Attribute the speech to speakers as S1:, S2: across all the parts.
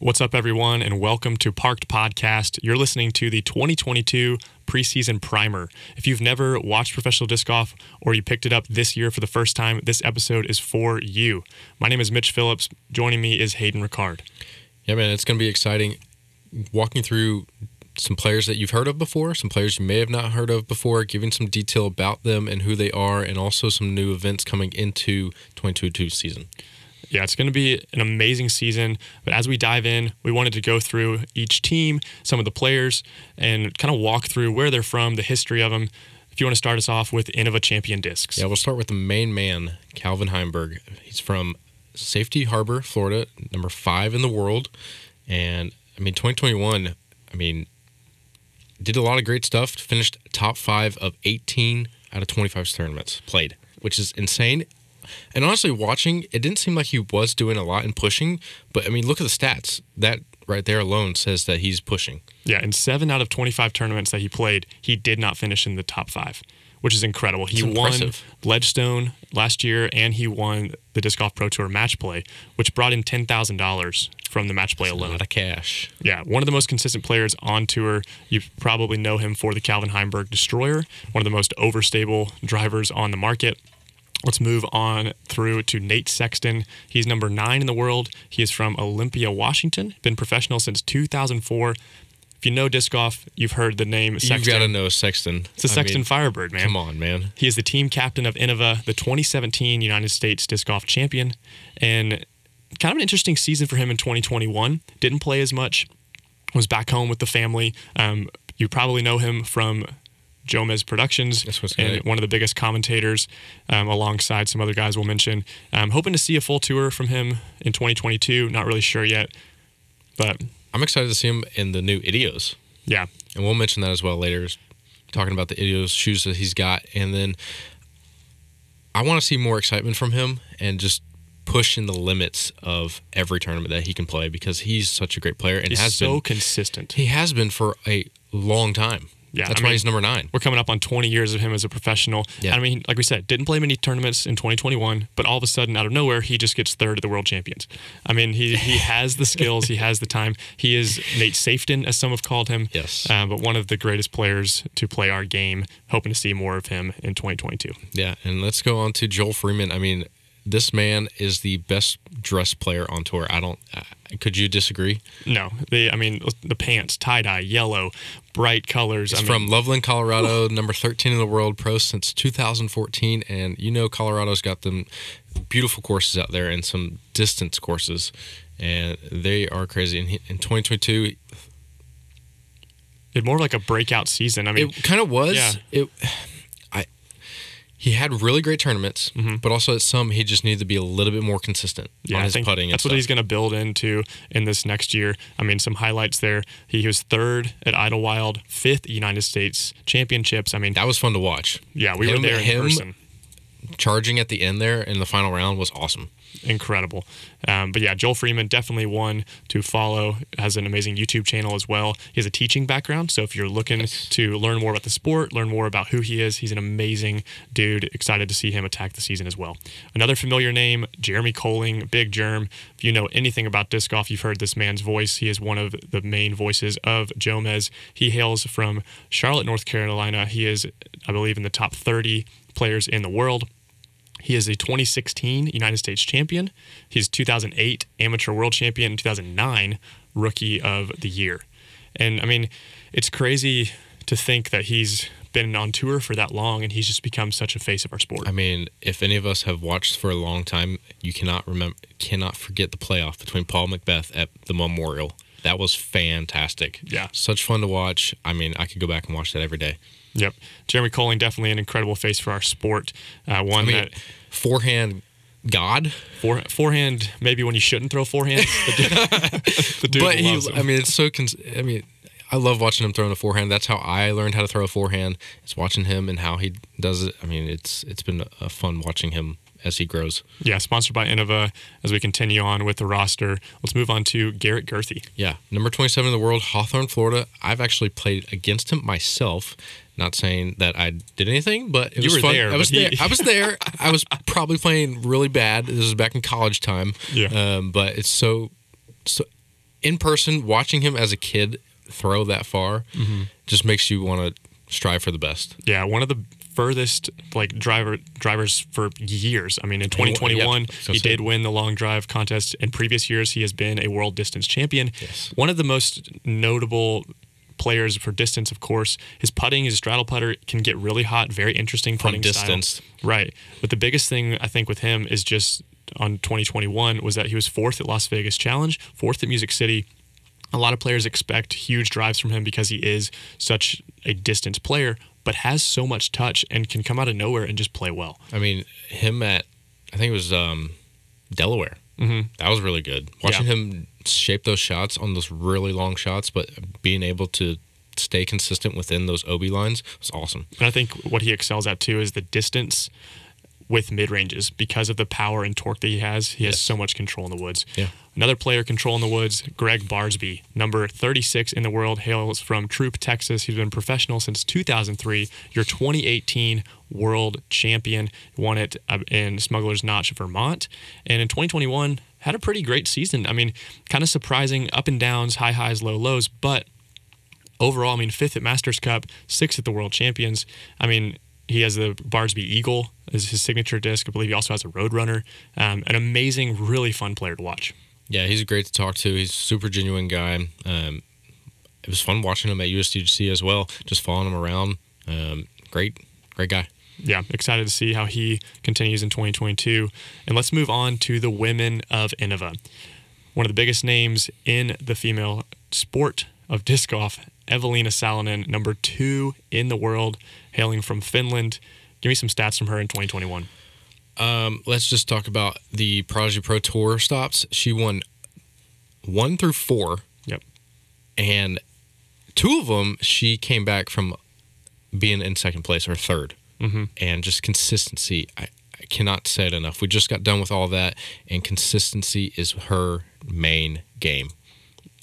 S1: What's up, everyone, and welcome to Parked Podcast. You're listening to the 2022 preseason primer. If you've never watched professional disc golf or you picked it up this year for the first time, this episode is for you. My name is Mitch Phillips. Joining me is Hayden Ricard.
S2: Yeah, man, it's going to be exciting walking through some players that you've heard of before, some players you may have not heard of before, giving some detail about them and who they are, and also some new events coming into 2022 season.
S1: Yeah, it's going to be an amazing season. But as we dive in, we wanted to go through each team, some of the players, and kind of walk through where they're from, the history of them. If you want to start us off with Innova Champion Discs.
S2: Yeah, we'll start with the main man, Calvin Heimberg. He's from Safety Harbor, Florida, number five in the world. And I mean, 2021, I mean, did a lot of great stuff. Finished top five of 18 out of 25 tournaments played, which is insane. And honestly, watching, it didn't seem like he was doing a lot in pushing. But I mean, look at the stats. That right there alone says that he's pushing.
S1: Yeah, in seven out of 25 tournaments that he played, he did not finish in the top five, which is incredible. He won Ledgestone last year and he won the Disc Golf Pro Tour match play, which brought in $10,000 from the match play
S2: That's
S1: alone.
S2: A lot of cash.
S1: Yeah, one of the most consistent players on tour. You probably know him for the Calvin Heimberg Destroyer, one of the most overstable drivers on the market. Let's move on through to Nate Sexton. He's number nine in the world. He is from Olympia, Washington. Been professional since 2004. If you know disc golf, you've heard the name Sexton.
S2: You've got to know Sexton.
S1: It's a Sexton mean, Firebird, man.
S2: Come on, man.
S1: He is the team captain of Innova, the 2017 United States Disc Golf Champion, and kind of an interesting season for him in 2021. Didn't play as much. Was back home with the family. Um, you probably know him from Jomez Productions and one of the biggest commentators um, alongside some other guys we'll mention. I'm hoping to see a full tour from him in 2022. Not really sure yet, but
S2: I'm excited to see him in the new Idios.
S1: Yeah.
S2: And we'll mention that as well later, talking about the Idios shoes that he's got. And then I want to see more excitement from him and just pushing the limits of every tournament that he can play because he's such a great player and
S1: he's
S2: has
S1: so
S2: been
S1: consistent.
S2: He has been for a long time. Yeah, that's I mean, why he's number nine.
S1: We're coming up on 20 years of him as a professional. Yeah. I mean, like we said, didn't play many tournaments in 2021, but all of a sudden, out of nowhere, he just gets third at the World Champions. I mean, he he has the skills, he has the time. He is Nate Safeton, as some have called him.
S2: Yes.
S1: Uh, but one of the greatest players to play our game. Hoping to see more of him in 2022.
S2: Yeah, and let's go on to Joel Freeman. I mean, this man is the best dressed player on tour. I don't. Could you disagree?
S1: No. The I mean the pants tie dye yellow, bright colors.
S2: He's
S1: I
S2: from Loveland, Colorado, number 13 in the world, pro since 2014, and you know Colorado's got them beautiful courses out there and some distance courses, and they are crazy. In, in 2022.
S1: It more like a breakout season. I mean,
S2: it kind of was. Yeah. It he had really great tournaments, mm-hmm. but also at some he just needed to be a little bit more consistent yeah, on his putting.
S1: That's what he's going to build into in this next year. I mean, some highlights there. He was third at Idlewild, fifth United States Championships. I mean,
S2: that was fun to watch.
S1: Yeah, we him, were there in him person.
S2: Charging at the end there in the final round was awesome
S1: incredible. Um, but yeah, Joel Freeman definitely one to follow. Has an amazing YouTube channel as well. He has a teaching background, so if you're looking to learn more about the sport, learn more about who he is, he's an amazing dude. Excited to see him attack the season as well. Another familiar name, Jeremy Koling, Big Germ. If you know anything about disc golf, you've heard this man's voice. He is one of the main voices of Jomez. He hails from Charlotte, North Carolina. He is, I believe, in the top 30 players in the world. He is a 2016 United States champion. He's 2008 amateur world champion, 2009 rookie of the year. And I mean, it's crazy to think that he's been on tour for that long and he's just become such a face of our sport.
S2: I mean, if any of us have watched for a long time, you cannot remember cannot forget the playoff between Paul McBeth at the Memorial. That was fantastic.
S1: Yeah.
S2: Such fun to watch. I mean, I could go back and watch that every day.
S1: Yep. Jeremy Koling definitely an incredible face for our sport. Uh, one I mean, that
S2: forehand God.
S1: Fore, forehand, maybe when you shouldn't throw forehand.
S2: the dude but he, I mean, it's so. Cons- I mean, I love watching him throwing a forehand. That's how I learned how to throw a forehand. It's watching him and how he does it. I mean, it's it's been a fun watching him as he grows.
S1: Yeah, sponsored by Innova. As we continue on with the roster, let's move on to Garrett Gurthie.
S2: Yeah, number 27 in the world, Hawthorne, Florida. I've actually played against him myself. Not saying that I did anything, but it
S1: you
S2: was
S1: fun.
S2: There, I was he... there. I was there. I was probably playing really bad. This was back in college time.
S1: Yeah.
S2: Um, but it's so, so in person, watching him as a kid throw that far just makes you want to strive for the best.
S1: Yeah, one of the furthest like driver drivers for years. I mean, in 2021,
S2: Yep. So
S1: he did win the long drive contest. In previous years, he has been a world distance champion.
S2: Yes.
S1: One of the most notable players for distance, of course. His putting, his straddle putter can get really hot. Very interesting putting
S2: From
S1: putting
S2: distance.
S1: style. Right. But the biggest thing I think with him is just on 2021 was that he was fourth at Las Vegas Challenge, fourth at Music City. A lot of players expect huge drives from him because he is such a distance player, but has so much touch and can come out of nowhere and just play well.
S2: I mean, him at I think it was um, Delaware. Mm-hmm. That was really good. Watching
S1: Yeah.
S2: him shape those shots on those really long shots, but being able to stay consistent within those OB lines was awesome.
S1: And I think what he excels at too is the distance with mid ranges because of the power and torque that he has. He has
S2: Yes.
S1: so much control in the woods.
S2: Yeah.
S1: Another player control in the woods, Greg Barsby, number 36 in the world, hails from Troop, Texas. He's been professional since 2003. Your 2018 world champion, won it uh, in Smuggler's Notch, Vermont, and in 2021 had a pretty great season. I mean, kind of surprising, up and downs, high highs, low lows, but overall, I mean, fifth at Masters Cup, sixth at the World Champions. I mean, he has the Barsby Eagle as his signature disc. I believe he also has a Roadrunner. Um, an amazing, really fun player to watch.
S2: Yeah, he's great to talk to. He's a super genuine guy. Um, it was fun watching him at USDGC as well, just following him around. Um, great, great guy.
S1: Yeah, excited to see how he continues in 2022. And let's move on to the women of Innova. One of the biggest names in the female sport of disc golf, Eveliina Salonen, number two in the world, hailing from Finland. Give me some stats from her in 2021.
S2: Um, let's just talk about the Prodigy Pro Tour stops. She won one through four,
S1: Yep.
S2: and two of them she came back from being in second place or 3rd
S1: Mm-hmm.
S2: and just consistency. I, I cannot say it enough. We just got done with all that, and consistency is her main game,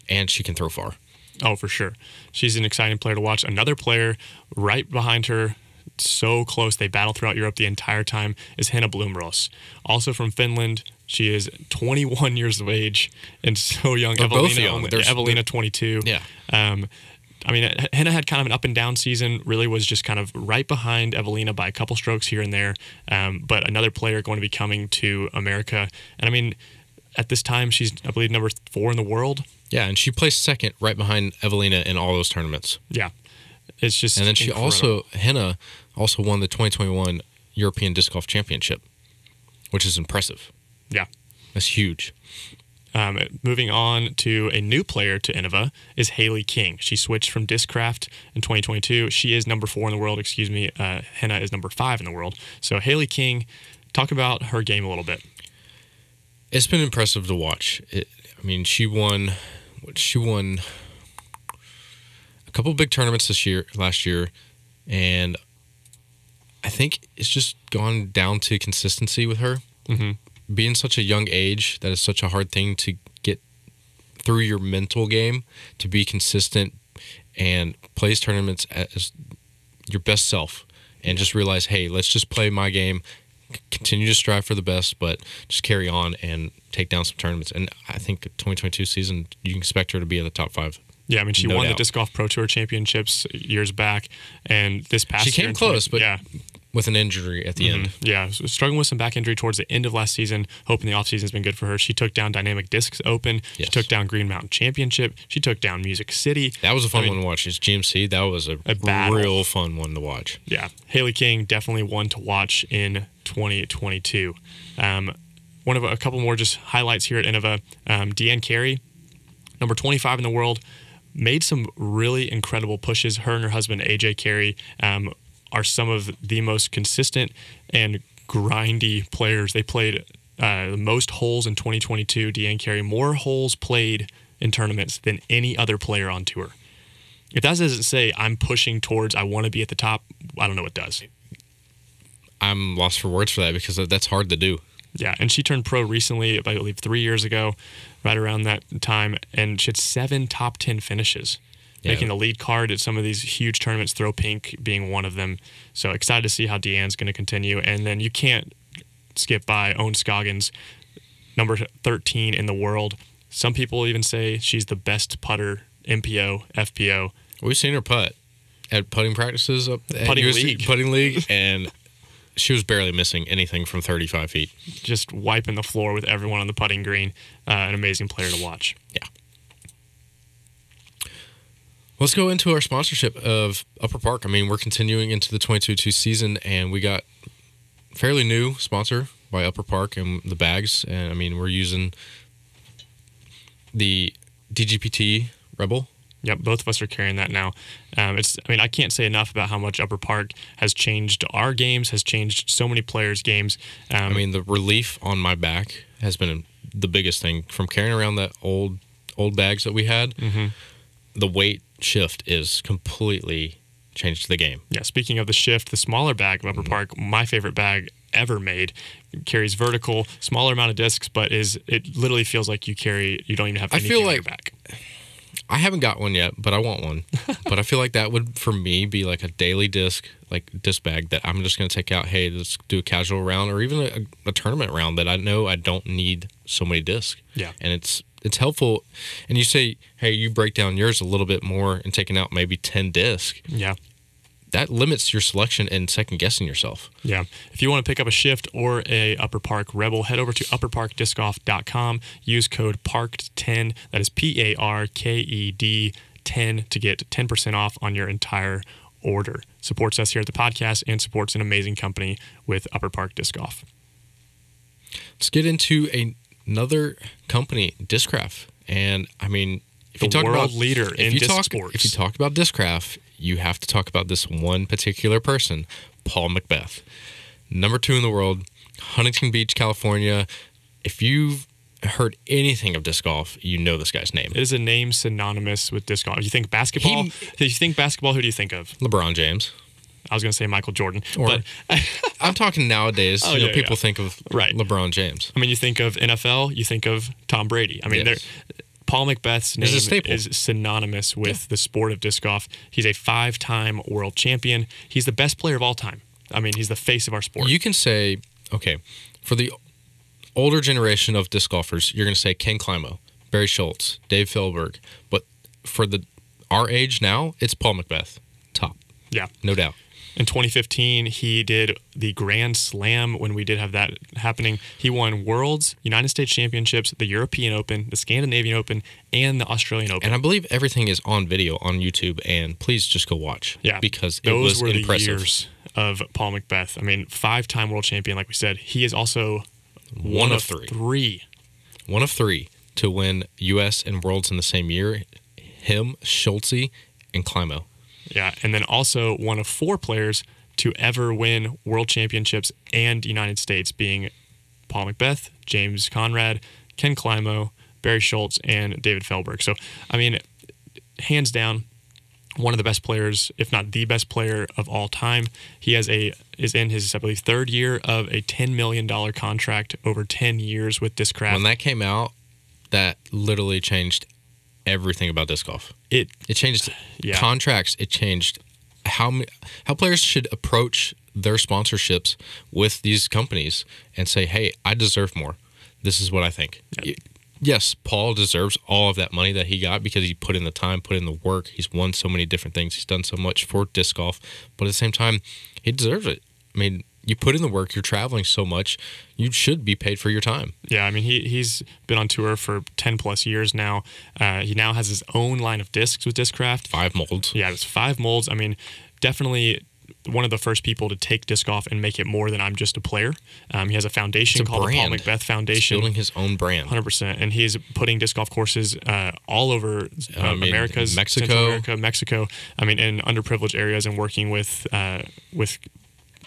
S2: and she can throw far.
S1: Oh, for sure. She's an exciting player to watch. Another player right behind her, so close. They battle throughout Europe the entire time, is Henna Blomroos. Also from Finland. She is 21 years of age and so young.
S2: They're both
S1: Eveliina,
S2: young.
S1: only-
S2: There's-
S1: Eveliina 22.
S2: Yeah.
S1: Um, I mean, Henna had kind of an up and down season. Really was just kind of right behind Eveliina by a couple strokes here and there. Um, but another player going to be coming to America. And I mean, at this time, she's I believe number four in the world.
S2: Yeah, and she placed second right behind Eveliina in all those tournaments.
S1: Yeah, it's just
S2: And then she
S1: incredible.
S2: also Henna also won the 2021 European Disc Golf Championship, which is impressive.
S1: yeah.
S2: That's huge.
S1: Um, moving on to a new player to Innova is Hailey King. She switched from Discraft in 2022. She is number four in the world. Excuse me. Uh, Henna is number five in the world. So Hailey King, talk about her game a little bit.
S2: It's been impressive to watch. It, I mean, she won. She won a couple big tournaments this year, last year, and I think it's just gone down to consistency with her.
S1: hmm
S2: Being such a young age, that is such a hard thing to get through your mental game to be consistent and plays tournaments as your best self and just realize, hey, let's just play my game, continue to strive for the best, but just carry on and take down some tournaments. And I think 2022 season, you can expect her to be at the top five.
S1: Yeah, I mean, she
S2: No
S1: won the. Disc Golf Pro Tour Championships years back, and this past
S2: She
S1: year
S2: came
S1: in 20
S2: close, but
S1: yeah,
S2: with an injury at the end.
S1: Mhm. Yeah, struggling with some back injury towards the end of last season. Hoping the offseason has been good for her. She took down Dynamic Discs Open. She took down Green Mountain Championship. She took down Music City.
S2: That was a fun
S1: I mean,
S2: one to watch. It's GMC. That was a,
S1: A battle.
S2: real fun one to watch.
S1: Yeah, Hailey King definitely one to watch in 2022. Um, one of a couple more just highlights here at Innova. Um, Deanne Carey, number 25 in the world, made some really incredible pushes. Her and her husband AJ Carey um, are some of the most consistent and grindy players. They played uh, the most holes in 2022. Deanne Carey more holes played in tournaments than any other player on tour. If that doesn't say I'm pushing towards I want to be at the top, I don't know what does.
S2: I'm lost for words for that because that's hard to do.
S1: Yeah, and she turned pro recently, I believe three years ago, right around that time, and she had seven top ten finishes,
S2: Yeah.
S1: making the lead card at some of these huge tournaments. Throw Pink being one of them. So excited to see how Deanne's going to continue, and then you can't skip by Ohn Scoggins, number thirteen in the world, Some people even say she's the best putter, MPO, FPO.
S2: We've seen her putt at putting practices up at
S1: Putting
S2: USC
S1: league.
S2: putting league, and she was barely missing anything from 35 feet.
S1: just wiping the floor with everyone on the putting green. Uh, an amazing player to watch.
S2: Yeah. Let's go into our sponsorship of Upper Park. I mean, we're continuing into the 22-2 season, and we got fairly new sponsor by Upper Park and the bags. And I mean, we're using the DGPT Rebel.
S1: Yep, both of us are carrying that now. Um, it's, I mean, I can't say enough about how much Upper Park has changed our games, has changed so many players' games. Um,
S2: I mean, the relief on my back has been the biggest thing from carrying around that old old bags that we had. The weight shift is completely changed the game.
S1: yeah. Speaking of the shift, the smaller bag of Upper
S2: Mm-hmm.
S1: Park, my favorite bag ever made, carries vertical, smaller amount of discs, but is it literally feels like you carry, you don't even have
S2: I feel like-
S1: back.
S2: I haven't got one yet, but I want one. but I feel like that would, for me, be like a daily disc, like disc bag that I'm just going to take out. Hey, let's do a casual round or even a, a tournament round that I know I don't need so many discs.
S1: Yeah.
S2: and it's it's helpful. And you say, hey, you break down yours a little bit more and taking out maybe ten discs.
S1: Yeah.
S2: That limits your selection and second guessing yourself.
S1: Yeah. If you want to pick up a shift or a Upper Park Rebel, head over to upperparkdiscgolf.com. Use code PARKED10. That is P A R K E D 10 to get 10% off on your entire order. Supports us here at the podcast and supports an amazing company with Upper Park Disc Golf.
S2: Let's get into a, another company, Discraft. And I mean, if
S1: The
S2: you talk
S1: world
S2: about
S1: leader
S2: if
S1: in
S2: you
S1: disc
S2: talk,
S1: sports.
S2: If you talk about Discraft, you have to talk about this one particular person, Paul McBeth, number two in the world, Huntington Beach, California. If you've heard anything of disc golf, you know this guy's name,
S1: It is a name synonymous with disc golf. If you think basketball,
S2: He-
S1: if you think basketball, who do you think of?
S2: LeBron James.
S1: I was going to say Michael Jordan.
S2: Or-
S1: but
S2: I'm talking nowadays.
S1: Oh,
S2: you know,
S1: yeah,
S2: people
S1: yeah.
S2: think of
S1: Right.
S2: LeBron James.
S1: I mean, you think of NFL, you think of Tom Brady. I mean,
S2: Yes.
S1: Paul McBeth's name
S2: He's a
S1: is synonymous with the sport of disc golf. He's a five-time world champion. He's the best player of all time. I mean, he's the face of our sport.
S2: You can say, okay, for the older generation of disc golfers, you're going to say Ken Climo, Barry Schultz, Dave Feldberg. But for the our age now, it's Paul McBeth, top,
S1: yeah.
S2: no doubt.
S1: In 2015, he did the Grand Slam when we did have that happening. He won Worlds, United States Championships, the European Open, the Scandinavian Open, and the Australian Open.
S2: And I believe everything is on video on YouTube, and please just go watch.
S1: Yeah,
S2: because it
S1: those
S2: was
S1: were
S2: impressive.
S1: the years of Paul McBeth. I mean, five-time world champion, like we said. He is also
S2: One of three.
S1: Three.
S2: One of three to win U.S. and Worlds in the same year. Him, Schultz, and Climo.
S1: Yeah, and then also one of four players to ever win world championships and United States, being Paul McBeth, James Conrad, Ken Climo, Barry Schultz, and David Feldberg. So, I mean, hands down, one of the best players, if not the best player of all time. He has a is in his I believe third year of a ten million dollar contract over ten years with Discraft.
S2: When that came out, that literally changed everything about disc golf.
S1: it
S2: It changed
S1: Yeah.
S2: contracts. It changed how how players should approach their sponsorships with these companies and say, "Hey, I deserve more. This is what I think." Y- Yes, Paul deserves all of that money that he got because he put in the time, put in the work. He's won so many different things. He's done so much for disc golf, but at the same time, he deserves it. I mean, you put in the work. You're traveling so much. You should be paid for your time.
S1: Yeah, I mean he he's been on tour for ten plus years now. Uh, he now has his own line of discs with Discraft.
S2: Five molds.
S1: Yeah, it's five molds. I mean, definitely one of the first people to take disc golf and make it more than I'm just a player. Um, he has a foundation
S2: a
S1: called the Paul
S2: brand.
S1: McBeth
S2: He's
S1: Foundation.
S2: building his own brand.
S1: Hundred percent, and he's putting disc golf courses uh, all over uh,
S2: mean,
S1: America's
S2: Mexico.
S1: Central America, Mexico. I mean, in underprivileged areas, and working with uh, with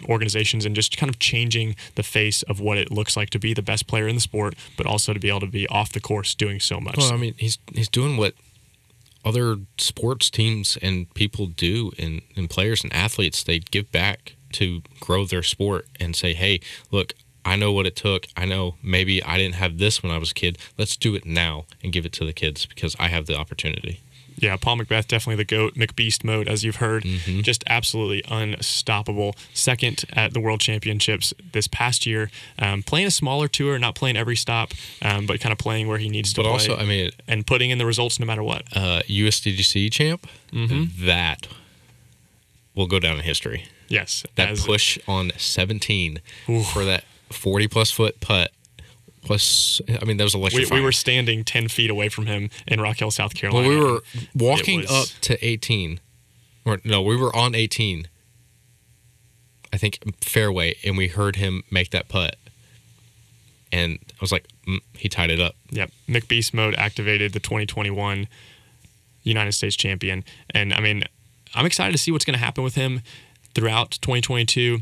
S1: organizations and just kind of changing the face of what it looks like to be the best player in the sport, but also to be able to be off the course doing so much.
S2: Well, I mean, he's he's doing what other sports teams and people do, and, and players and athletes. They give back to grow their sport and say, "Hey, look, I know what it took. I know maybe I didn't have this when I was a kid. Let's do it now and give it to the kids because I have the opportunity."
S1: Yeah, Paul McBeth, definitely the GOAT, McBeast mode, as you've heard.
S2: Mm-hmm.
S1: Just absolutely unstoppable. Second at the World Championships this past year, um, playing a smaller tour, not playing every stop, um, but kind of playing where he needs to
S2: But
S1: play.
S2: also, I mean,
S1: and putting in the results no matter what.
S2: uh, USDGC champ,
S1: Mm-hmm.
S2: that will go down in history.
S1: Yes.
S2: That push on 17
S1: Oof.
S2: for that 40 plus foot putt. Plus, I mean, that was
S1: we,
S2: electrifying.
S1: we were standing 10 feet away from him in Rock Hill, South Carolina.
S2: Well, we were walking
S1: was-
S2: up to 18, or no, we were on 18. I think fairway, and we heard him make that putt, and I was like, mm, he tied it up.
S1: Yep. McBeast mode activated the 2021 United States champion. And I mean, I'm excited to see what's going to happen with him throughout 2022.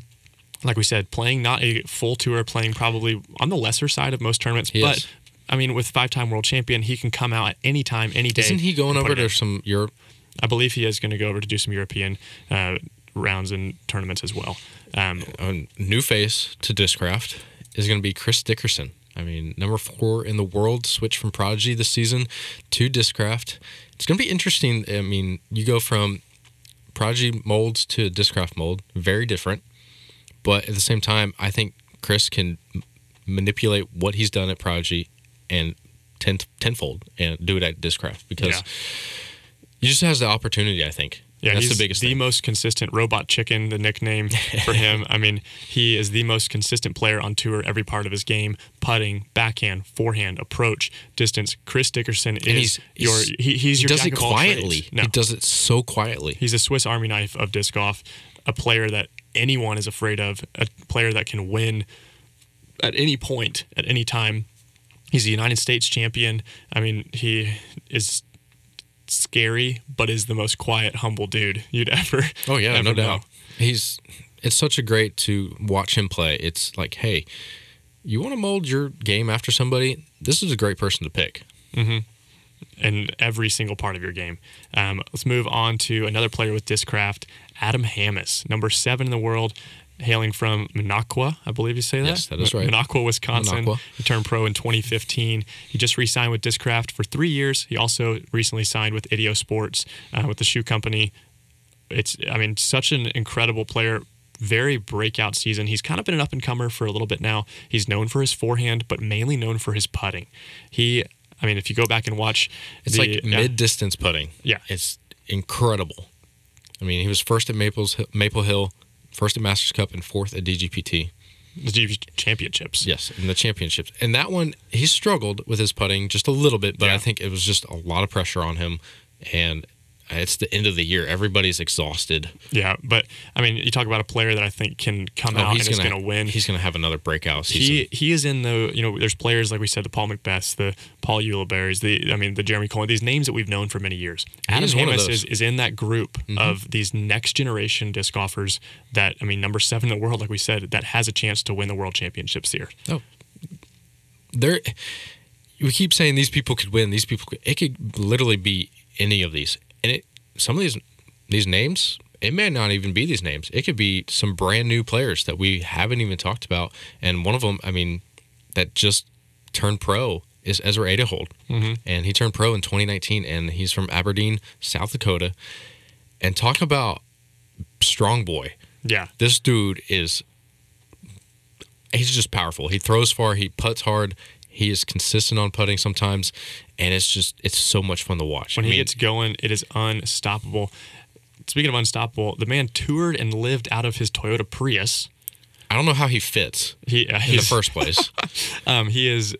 S1: Like we said, playing not a full tour, playing probably on the lesser side of most tournaments.
S2: He
S1: but
S2: is.
S1: I mean, with five time world champion, he can come out at any time, any day.
S2: Isn't he going over to some Europe?
S1: I believe he is going to go over to do some European uh, rounds and tournaments as well. Um,
S2: A new face to Discraft is going to be Chris Dickerson. I mean, number four in the world, switch from Prodigy this season to Discraft. It's going to be interesting. I mean, you go from Prodigy molds to Discraft mold, very different. But at the same time, I think Chris can m- manipulate what he's done at Prodigy and ten, tenfold and do it at Discraft because
S1: Yeah.
S2: he just has the opportunity, I think.
S1: Yeah,
S2: that's
S1: he's
S2: the biggest
S1: the
S2: thing.
S1: most consistent robot chicken, the nickname for him. I mean, he is the most consistent player on tour every part of his game: putting, backhand, forehand, approach, distance. Chris Dickerson is
S2: he's,
S1: your
S2: he's-
S1: he, he's
S2: he
S1: your
S2: does it quietly.
S1: No,
S2: He does it so quietly.
S1: he's a Swiss Army knife of disc golf, a player that anyone is afraid of, a player that can win at any point, at any time. He's a United States champion. I mean, he is scary, but is the most quiet, humble dude you'd ever.
S2: Oh yeah,
S1: ever
S2: no
S1: know.
S2: doubt. He's it's such a great to watch him play. It's like, hey, you want to mold your game after somebody? This is a great person to pick.
S1: in every single part of your game. Um, let's move on to another player with Discraft, Adam Hammes, number seven in the world, hailing from Minocqua, I believe you say that.
S2: Yes, that is right.
S1: Minocqua, Wisconsin.
S2: Minocqua.
S1: He turned pro in 2015. He just re-signed with Discraft for three years. He also recently signed with Idio Sports uh, with the shoe company. It's, I mean, such an incredible player. Very breakout season. He's kind of been an up and comer for a little bit now. He's known for his forehand, but mainly known for his putting. He, I mean, if you go back and watch,
S2: It's
S1: the-
S2: like mid distance putting.
S1: Yeah.
S2: It's incredible. I mean, he was first at Maples Maple Hill, first at Masters Cup, and fourth at DGPT.
S1: the GP championships.
S2: Yes, in the championships. And that one, he struggled with his putting just a little bit, but
S1: Yeah.
S2: I think it was just a lot of pressure on him. And it's the end of the year. Everybody's exhausted.
S1: Yeah, but I mean, you talk about a player that I think can come out and is going to win.
S2: Oh, He's going to have another breakout season.
S1: He he is in the you know there's players like we said the Paul McBeths the Paul Ulibarris the I mean the Jeremy Coleman these names that we've known for many years. Adam
S2: is one of
S1: Hammes
S2: those. Mm-hmm.
S1: is, is in that group of these next generation disc golfers that I mean number seven in the world like we said that has a chance to win the world championships here.
S2: Oh, there. We keep saying these people could win. These people, could, it could literally be any of these, and it some of these these names. It may not even be these names. It could be some brand new players that we haven't even talked about. And one of them, I mean, that just turned pro is Ezra Aderhold,
S1: Mm-hmm.
S2: and he turned pro in 2019, and he's from Aberdeen, South Dakota. And talk about strong boy
S1: Yeah,
S2: this dude is he's just powerful. He throws far, he puts hard, he is consistent on putting sometimes, and it's just it's so much fun to watch.
S1: when
S2: I
S1: he gets going, it is unstoppable. Speaking of unstoppable, the man toured and lived out of his Toyota Prius.
S2: I don't know how he fits
S1: He uh,
S2: in the first place.
S1: Um, he is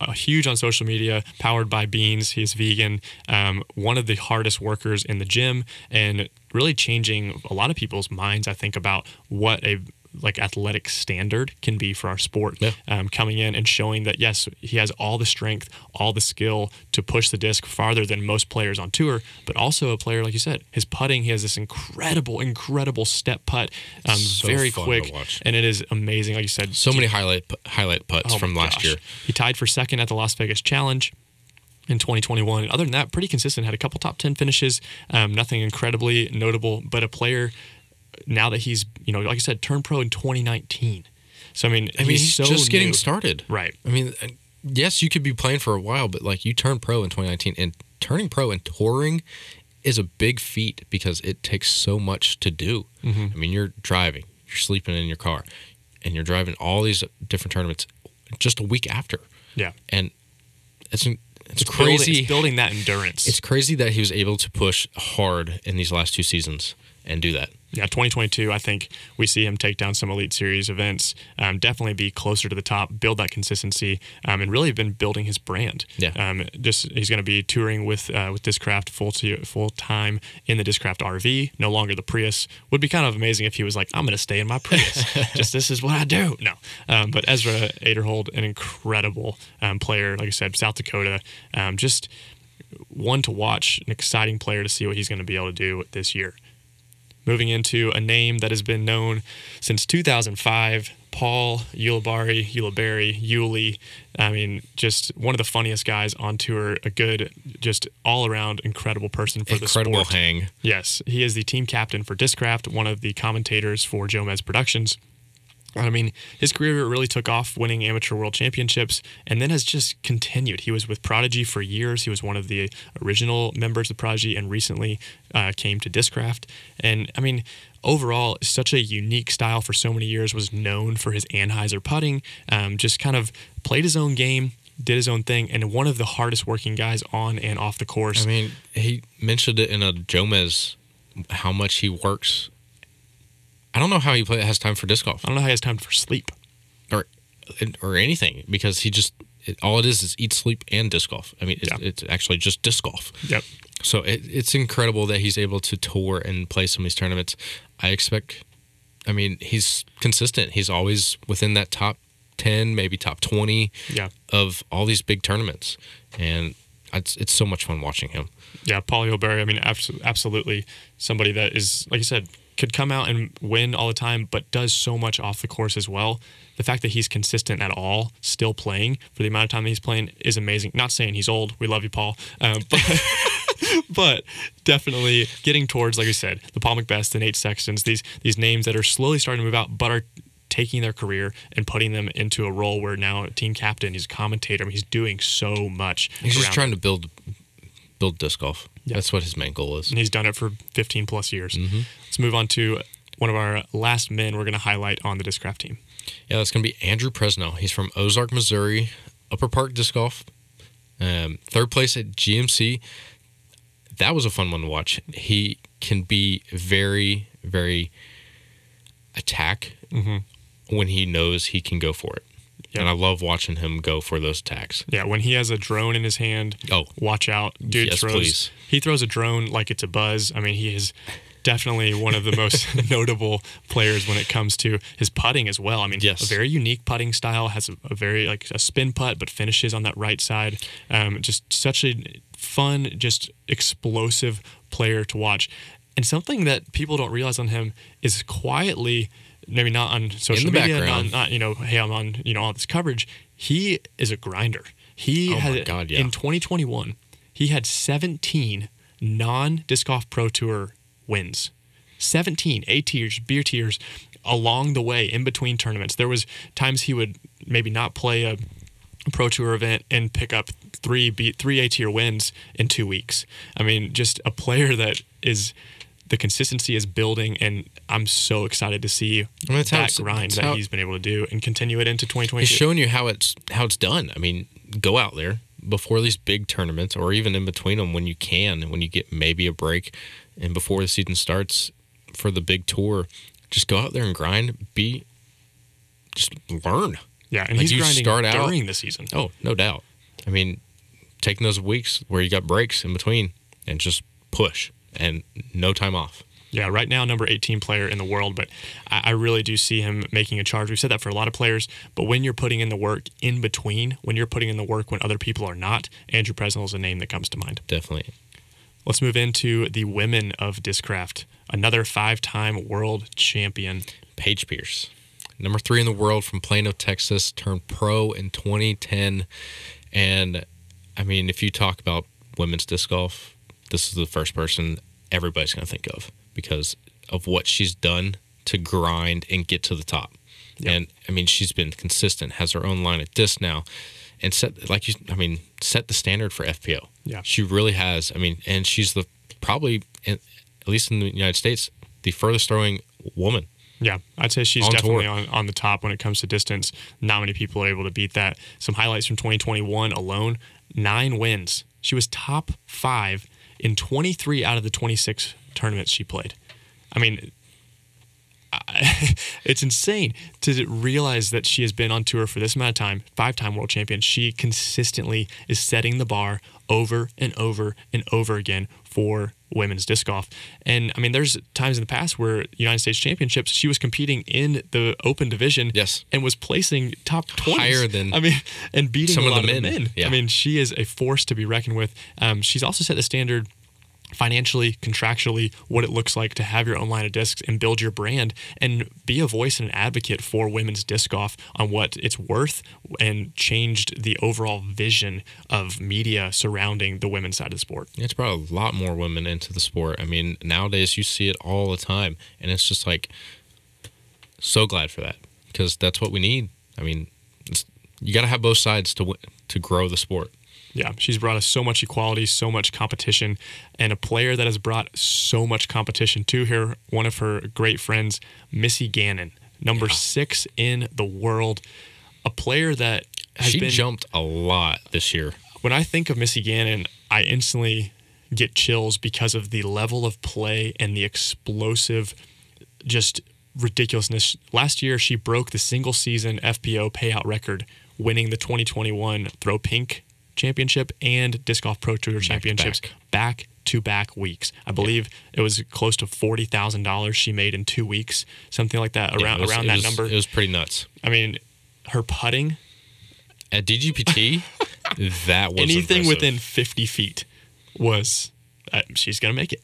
S1: uh, huge on social media, powered by Beans. He's vegan, um, one of the hardest workers in the gym, and really changing a lot of people's minds. I think about what a like athletic standard can be for our sport.
S2: Yeah.
S1: Um, coming in and showing that yes, he has all the strength, all the skill to push the disc farther than most players on tour, but also a player like you said, his putting. He has this incredible, incredible step putt, um,
S2: So
S1: very quick, and it is amazing. Like you said,
S2: so many highlight highlight putts
S1: Oh
S2: from last
S1: gosh.
S2: year.
S1: He tied for second at the Las Vegas Challenge in 2021. And other than that, pretty consistent. Had a couple top 10 finishes. Um, nothing incredibly notable, but a player now that he's, you know, like I said, turned pro in 2019. So, I mean,
S2: I mean, he's,
S1: so
S2: just getting started.
S1: Right.
S2: I mean, uh, yes, you could be playing for a while, but like you turned pro in 2019, and turning pro and touring is a big feat because it takes so much to do.
S1: Mm-hmm.
S2: I mean, you're driving, you're sleeping in your car, and you're driving all these different tournaments just a week after.
S1: Yeah.
S2: and it's it's,
S1: It's building-
S2: crazy.
S1: it's building that endurance.
S2: It's crazy that he was able to push hard in these last two seasons and do that.
S1: yeah, 2022, I think we see him take down some Elite Series events, um, definitely be closer to the top, build that consistency, um, and really been building his brand.
S2: Yeah.
S1: Um, just he's going to be touring with uh, with Discraft full to, full time in the Discraft RV, no longer the Prius. Would be kind of amazing if he was like, I'm going to stay in my Prius. just this is what I do. No, um, but Ezra Aderhold, an incredible um, player, like I said, South Dakota, um, just one to watch, an exciting player to see what he's going to be able to do this year. Moving into a name that has been known since 2005, Paul Ulibarri, Ulibarri, Yuli. I mean, just one of the funniest guys on tour. A good, just all around incredible person for
S2: Incredible
S1: the sport.
S2: hang.
S1: Yes, he is the team captain for Discraft, one of the commentators for Jomez Productions. I mean, his career really took off winning amateur world championships and then has just continued. He was with Prodigy for years. He was one of the original members of Prodigy and recently uh, came to Discraft. And I mean, overall, such a unique style for so many years, was known for his Anheuser putting, um, just kind of played his own game. Did his own thing, and one of the hardest working guys on and off the course.
S2: I mean, he mentioned it in a Jomez how much he works. I don't know how he play, has time for disc golf
S1: I don't know how he has time for sleep.
S2: or or anything because he just it, all it is is eat, sleep, and disc golf. I mean, it's,
S1: Yeah.
S2: it's actually just disc golf.
S1: Yep.
S2: So it, it's incredible that he's able to tour and play some of these tournaments. I expect. I mean, he's consistent. He's always within that top ten, maybe top twenty
S1: Yeah.
S2: of all these big tournaments, and it's it's so much fun watching him.
S1: Yeah, Paul Ulibarri. I mean, abs- absolutely somebody that is, like you said, could come out and win all the time, but does so much off the course as well. The fact that he's consistent at all, still playing for the amount of time that he's playing, is amazing. Not saying he's old. We love you, Paul. Um, but, but definitely getting towards, like I said, the Paul McBest, the Nate Sextons, these these names that are slowly starting to move out, but are taking their career and putting them into a role where now team captain, he's a commentator, I mean, he's doing so much.
S2: He's just trying to build build disc golf.
S1: Yeah.
S2: That's what his main goal is.
S1: and he's done it for 15 plus years. Let's move on to one of our last men we're going to highlight on the Discraft team.
S2: Yeah, that's going to be Andrew Presnell. He's from Ozark, Missouri, Upper Park Disc Golf. Um, third place at GMC. That was a fun one to watch. He can be very, very attack when he knows he can go for it.
S1: Yeah.
S2: And I love watching him go for those attacks.
S1: Yeah, when he has a drone in his hand,
S2: Oh.
S1: watch out, dude
S2: Yes,
S1: throws.
S2: please.
S1: He throws a drone like it's a buzz. I mean, he is definitely one of the most notable players when it comes to his putting as well. I mean,
S2: Yes.
S1: a very unique putting style, has a, a very like a spin putt, but finishes on that right side. Um, just such a fun, just explosive player to watch. And something that people don't realize on him is quietly, maybe not on social media, not,
S2: background.
S1: not you know, hey, I'm on you know all this coverage. He is a grinder. He
S2: Oh my
S1: had
S2: God, yeah.
S1: in 2021, he had 17 non disc golf pro tour wins. 17 A tiers, beer tiers along the way in between tournaments. There was times he would maybe not play a pro tour event and pick up three B, three A tier wins in two weeks. I mean, just a player that is the consistency is building, and I'm so excited to see
S2: mean, that's how
S1: that grind that he's been able to do and continue it into 2022.
S2: He's showing you how it's how it's done. I mean, go out there before these big tournaments, or even in between them when you can, when you get maybe a break, and before the season starts for the big tour. Just go out there and grind. Be just learn.
S1: yeah, and
S2: like
S1: he's
S2: you
S1: grinding
S2: start out-
S1: during the season.
S2: Oh, no doubt. I mean, taking those weeks where you got breaks in between and just push and no time off.
S1: Yeah, right now, number 18 player in the world, but I, really do see him making a charge. We've said that for a lot of players, but when you're putting in the work in between, when you're putting in the work when other people are not, Andrew Presnell is a name that comes to mind.
S2: Definitely.
S1: Let's move into the women of Discraft. Another five time world champion.
S2: Paige Pierce, number three in the world from Plano, Texas, turned pro in 2010. And I mean, if you talk about women's disc golf, this is the first person everybody's going to think of because of what she's done to grind and get to the top.
S1: Yep.
S2: And I mean, she's been consistent, has her own line of disc now. and set like you. I mean, set the standard for FPO.
S1: Yeah.
S2: she really has. I mean, and she's the probably, at least in the United States, the furthest throwing woman.
S1: Yeah, I'd say she's
S2: On
S1: definitely
S2: tour.
S1: on, on the top when it comes to distance. Not many people are able to beat that. Some highlights from 2021 alone nine wins. She was top five in 23 out of the 26 tournaments she played. I mean, it's insane to realize that she has been on tour for this amount of time, five time world champion. She consistently is setting the bar over and over and over again for women's disc golf. And I mean, there's times in the past where United States Championships, she was competing in the open division
S2: Yes.
S1: and was placing top 20.
S2: Higher than
S1: I mean, and beating
S2: some
S1: a
S2: of the
S1: lot of the
S2: men.
S1: men.
S2: Yeah.
S1: I mean, she is a force to be reckoned with. Um, she's also set the standard financially, contractually, what it looks like to have your own line of discs and build your brand and be a voice and an advocate for women's disc golf on what it's worth and changed the overall vision of media surrounding the women's side of the sport.
S2: It's brought a lot more women into the sport. I mean, nowadays you see it all the time, and it's just like so glad for that because that's what we need. I mean, you got to have both sides to to grow the sport.
S1: Yeah, she's brought us so much equality, so much competition, and a player that has brought so much competition to her. One of her great friends, Missy Gannon, number six in the world, a player that has
S2: She
S1: been.
S2: jumped a lot this year.
S1: When I think of Missy Gannon, I instantly get chills because of the level of play and the explosive, just ridiculousness. Last year, she broke the single season FPO payout record, winning the 2021 Throw Pink Championship and Disc Golf Pro Tour Championships back to back weeks. I believe it was close to forty thousand dollars she made in two weeks, something like that. Around
S2: it was-
S1: around that
S2: was-
S1: number.
S2: It was pretty nuts.
S1: I mean, her putting
S2: At DGPT, that was
S1: anything
S2: impressive.
S1: within fifty feet was uh, she's gonna make it.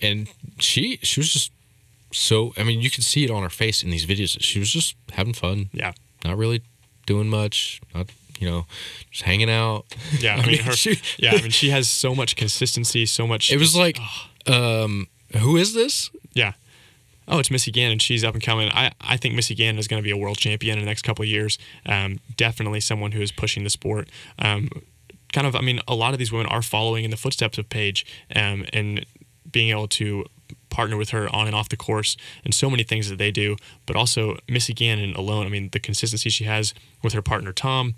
S2: and she she was just so. I mean, you could see it on her face in these videos. She was just having fun,
S1: Yeah.
S2: not really doing much, not you know, just hanging out.
S1: Yeah, I mean, her,
S2: she-
S1: yeah, I mean, she has so much consistency, so much.
S2: It was like, um, who is this?
S1: Yeah. Oh, it's Missy Gannon. She's up and coming. I, I think Missy Gannon is going to be a world champion in the next couple of years. Um, definitely someone who is pushing the sport. Um, kind of, I mean, a lot of these women are following in the footsteps of Paige um, and being able to partner with her on and off the course and so many things that they do. But also, Missy Gannon alone, I mean, the consistency she has with her partner, Tom,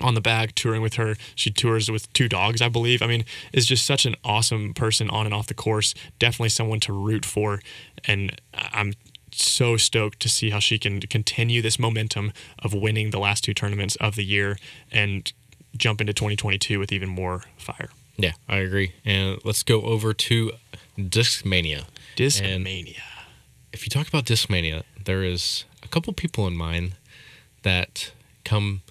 S1: on the back touring with her. She tours with two dogs, I believe. I mean, is just such an awesome person on and off the course. Definitely someone to root for. And I'm so stoked to see how she can continue this momentum of winning the last two tournaments of the year and jump into 2022 with even more fire.
S2: Yeah, I agree. And let's go over to Discmania.
S1: Discmania.
S2: If you talk about Discmania, there is a couple people in mind that come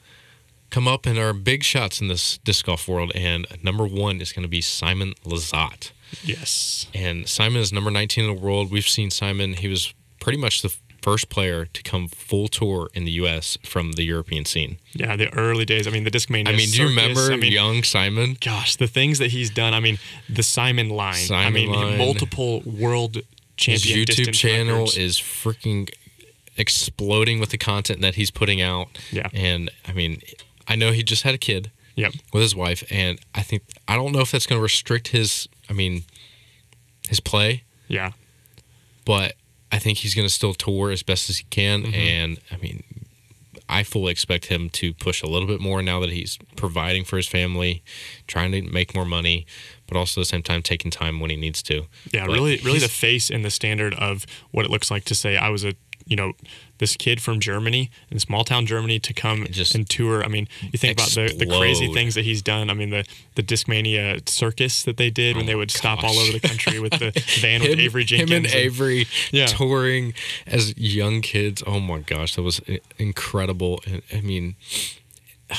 S2: come up and are big shots in this disc golf world. And number one is going to be Simon Lizotte.
S1: Yes.
S2: And Simon is number 19 in the world. We've seen Simon, he was pretty much the first player to come full tour in the U.S. from the European scene.
S1: Yeah, the early days. I mean, the Discmania.
S2: I mean, do you remember
S1: I mean,
S2: young Simon?
S1: gosh, the things that he's done. I mean, the Simon line. I mean,
S2: line.
S1: multiple world
S2: His YouTube channel
S1: records.
S2: is freaking exploding with the content that he's putting out.
S1: Yeah.
S2: And I mean, I know he just had a kid
S1: Yep.
S2: with his wife, and I think I don't know if that's going to restrict his. I mean, his play,
S1: Yeah.
S2: but I think he's going to still tour as best as he can.
S1: Mm-hmm.
S2: And I mean, I fully expect him to push a little bit more now that he's providing for his family, trying to make more money, but also at the same time taking time when he needs to.
S1: Yeah,
S2: But
S1: really, really the face and the standard of what it looks like to say I was a, you know, this kid from Germany in small town Germany to come
S2: just
S1: and tour. I mean, you think about the, the crazy things that he's done. I mean, the the Discmania circus that they did when
S2: Oh
S1: they
S2: my
S1: would stop all over the country with the van with Avery Jenkins.
S2: Him and
S1: and-
S2: Avery
S1: Yeah.
S2: touring as young kids. Oh my gosh, that was incredible. I mean,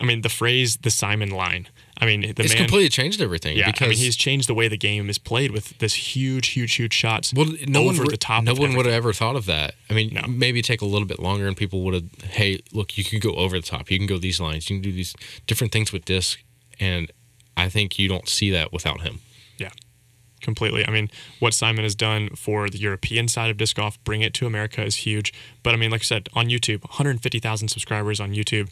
S1: I mean, the phrase "the Simon line." I mean, the
S2: it's
S1: man.
S2: completely changed everything.
S1: yeah,
S2: because
S1: I mean, he's changed the way the game is played with this huge, huge, huge shots
S2: well, no
S1: over
S2: one,
S1: the top.
S2: No one would have ever thought of that. I mean,
S1: No.
S2: maybe take a little bit longer, and people would have. Hey, look, you can go over the top. You can go these lines. You can do these different things with disc, and I think you don't see that without him.
S1: Yeah, completely. I mean, what Simon has done for the European side of disc golf, bring it to America is huge. But I mean, like I said, on YouTube, 150,000 subscribers on YouTube,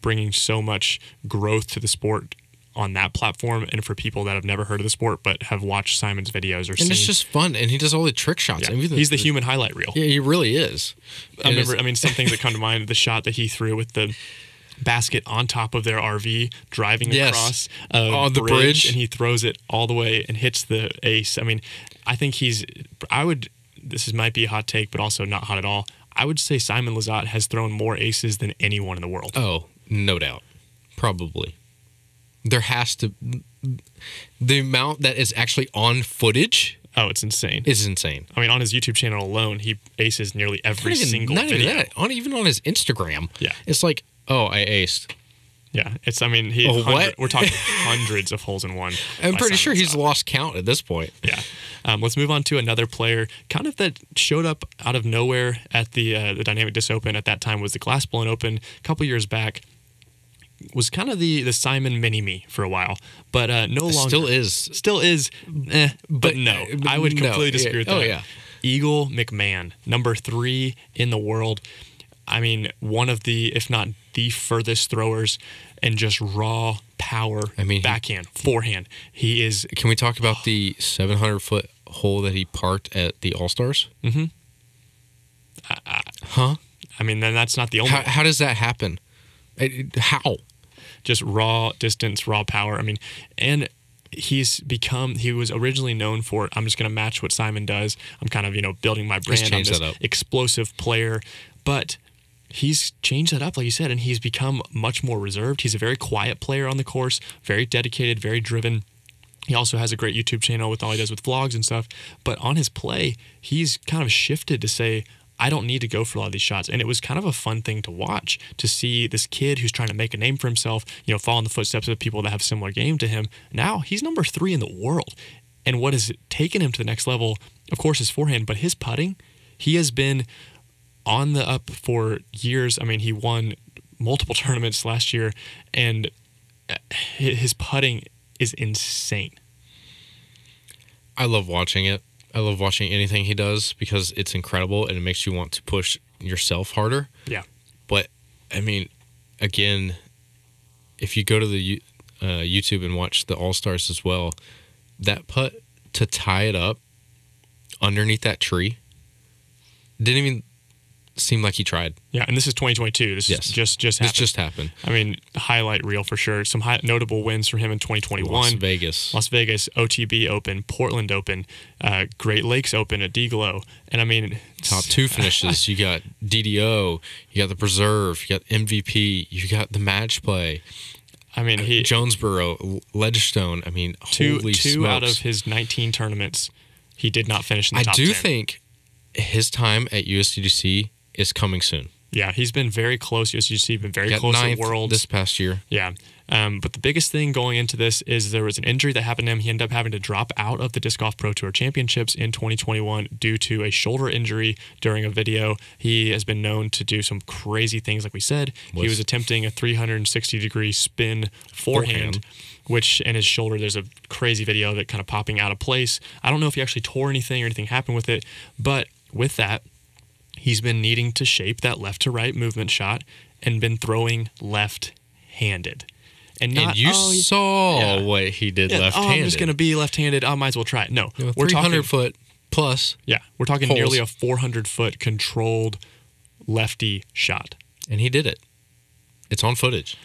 S1: bringing so much growth to the sport on that platform and for people that have never heard of the sport but have watched Simon's videos or
S2: And
S1: seen
S2: it's just fun, and he does all the trick shots.
S1: yeah,
S2: I mean,
S1: he's the human highlight reel.
S2: Yeah, he really is.
S1: I
S2: And
S1: remember. I mean, some things that come to mind: the shot that he threw with the basket on top of their RV, driving
S2: Yes.
S1: across a
S2: the bridge.
S1: and he throws it all the way and hits the ace. I mean, I think he's. I would. This is might be a hot take, but also not hot at all. I would say Simon Lizotte has thrown more aces than anyone in the world.
S2: Oh, no doubt. Probably. There has to the amount that is actually on footage
S1: Oh, it's insane.
S2: is insane.
S1: I mean, on his YouTube channel alone, he aces nearly every
S2: Not even,
S1: single
S2: not even that. On even on his Instagram.
S1: Yeah.
S2: It's like, oh, I aced.
S1: Yeah, it's. I mean, he. Hundred-
S2: what?
S1: We're talking hundreds of holes in one.
S2: I'm
S1: by
S2: pretty
S1: Simon
S2: sure he's lost count at this point.
S1: Yeah. Um, let's move on to another player, kind of that showed up out of nowhere at the uh, the Dynamic Disc Open. At that time, was the Glass Blown Open a couple years back. Was kind of the the Simon Mini Me for a while, but uh, no longer
S2: Still is.
S1: still is, eh, but,
S2: But,
S1: no,
S2: uh, but
S1: I would completely
S2: yeah.
S1: disagree with that.
S2: Oh, yeah.
S1: Eagle McMahon, number three in the world. I mean, one of the, if not the furthest throwers, and just raw power.
S2: I mean, he-
S1: backhand, forehand. He is
S2: Can we talk about the 700 foot hole that he parked at the All Stars?
S1: Mm-hmm.
S2: Huh?
S1: I mean, then that's not the only
S2: How, how does that happen? It- How?
S1: Just raw distance, raw power. I mean, and he's become he was originally known for I'm just going to match what Simon does. I'm kind of, you know, building my brand on this explosive player, but he's changed that up like you said and he's become much more reserved. He's a very quiet player on the course, very dedicated, very driven. He also has a great YouTube channel with all he does with vlogs and stuff. But on his play, he's kind of shifted to say, I don't need to go for a lot of these shots. And it was kind of a fun thing to watch to see this kid who's trying to make a name for himself, you know, follow in the footsteps of people that have similar game to him. Now he's number three in the world. And what has taken him to the next level, of course, his forehand, but his putting, he has been on the up for years. I mean, he won multiple tournaments last year, and uh, his putting is insane.
S2: I love watching it. I love watching anything he does because it's incredible and it makes you want to push yourself harder.
S1: Yeah.
S2: But I mean, again, if you go to the uh, YouTube and watch the All Stars as well, that putt to tie it up underneath that tree didn't even seem like he tried.
S1: Yeah, and this is 2022. This
S2: Yes.
S1: is just just
S2: This
S1: happened.
S2: just happened.
S1: I mean, highlight reel for sure. Some high, notable wins for him in 2021.
S2: Las Vegas.
S1: Las Vegas, OTB Open, Portland Open, uh, Great Lakes Open at Deglow. And I mean,
S2: Top two finishes. You got DDO. You got the Preserve. You got MVP. You got the match play.
S1: I mean, he
S2: Jonesboro, Ledgestone. I mean,
S1: two two
S2: smokes.
S1: out of his 19 tournaments, he did not finish in the
S2: I
S1: top
S2: do
S1: 10.
S2: think his time at USDGC is coming soon.
S1: Yeah, he's been very close. As you see, been very
S2: Got
S1: close
S2: to
S1: at Worlds.
S2: this past year.
S1: Yeah. Um, but the biggest thing going into this is there was an injury that happened to him. He ended up having to drop out of the Disc Golf Pro Tour Championships in 2021 due to a shoulder injury during a video. He has been known to do some crazy things, like we said. he
S2: Was-
S1: was attempting a 360 degree spin forehand.
S2: Forehand.
S1: Which in his shoulder, there's a crazy video of it kind of popping out of place. I don't know if he actually tore anything or anything happened with it, but with that, he's been needing to shape that left to right movement shot and been throwing left handed. And not,
S2: and you
S1: oh,
S2: saw
S1: yeah.
S2: what he did
S1: yeah,
S2: left
S1: oh,
S2: handed.
S1: I'm just going to be left handed. I might as well try it. No,
S2: You know,
S1: we're
S2: 300
S1: talking,
S2: foot plus,
S1: yeah, we're talking
S2: holes.
S1: nearly a 400 foot controlled lefty shot.
S2: and he did it. It's on footage.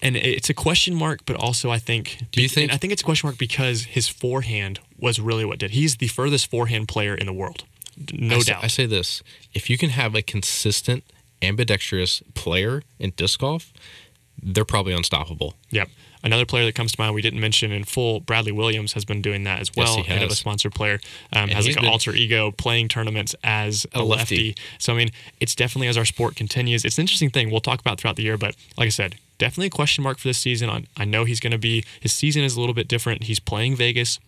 S1: And it's a question mark, but also I think.
S2: Do you think-
S1: I think it's a question mark because his forehand was really what did. He's the furthest forehand player in the world, no
S2: I say-
S1: doubt.
S2: I say this: if you can have a consistent, ambidextrous player in disc golf, they're probably unstoppable.
S1: Yep. Another player that comes to mind we didn't mention in full, Bradley Williams has been doing that as well.
S2: Yes,
S1: he of a sponsored player, um, has like an alter ego playing tournaments as a, lefty.
S2: lefty.
S1: So I mean, it's definitely as our sport continues. It's an interesting thing we'll talk about throughout the year. But like I said, definitely a question mark for this season. I know he's going to be his season is a little bit different. He's playing Vegas.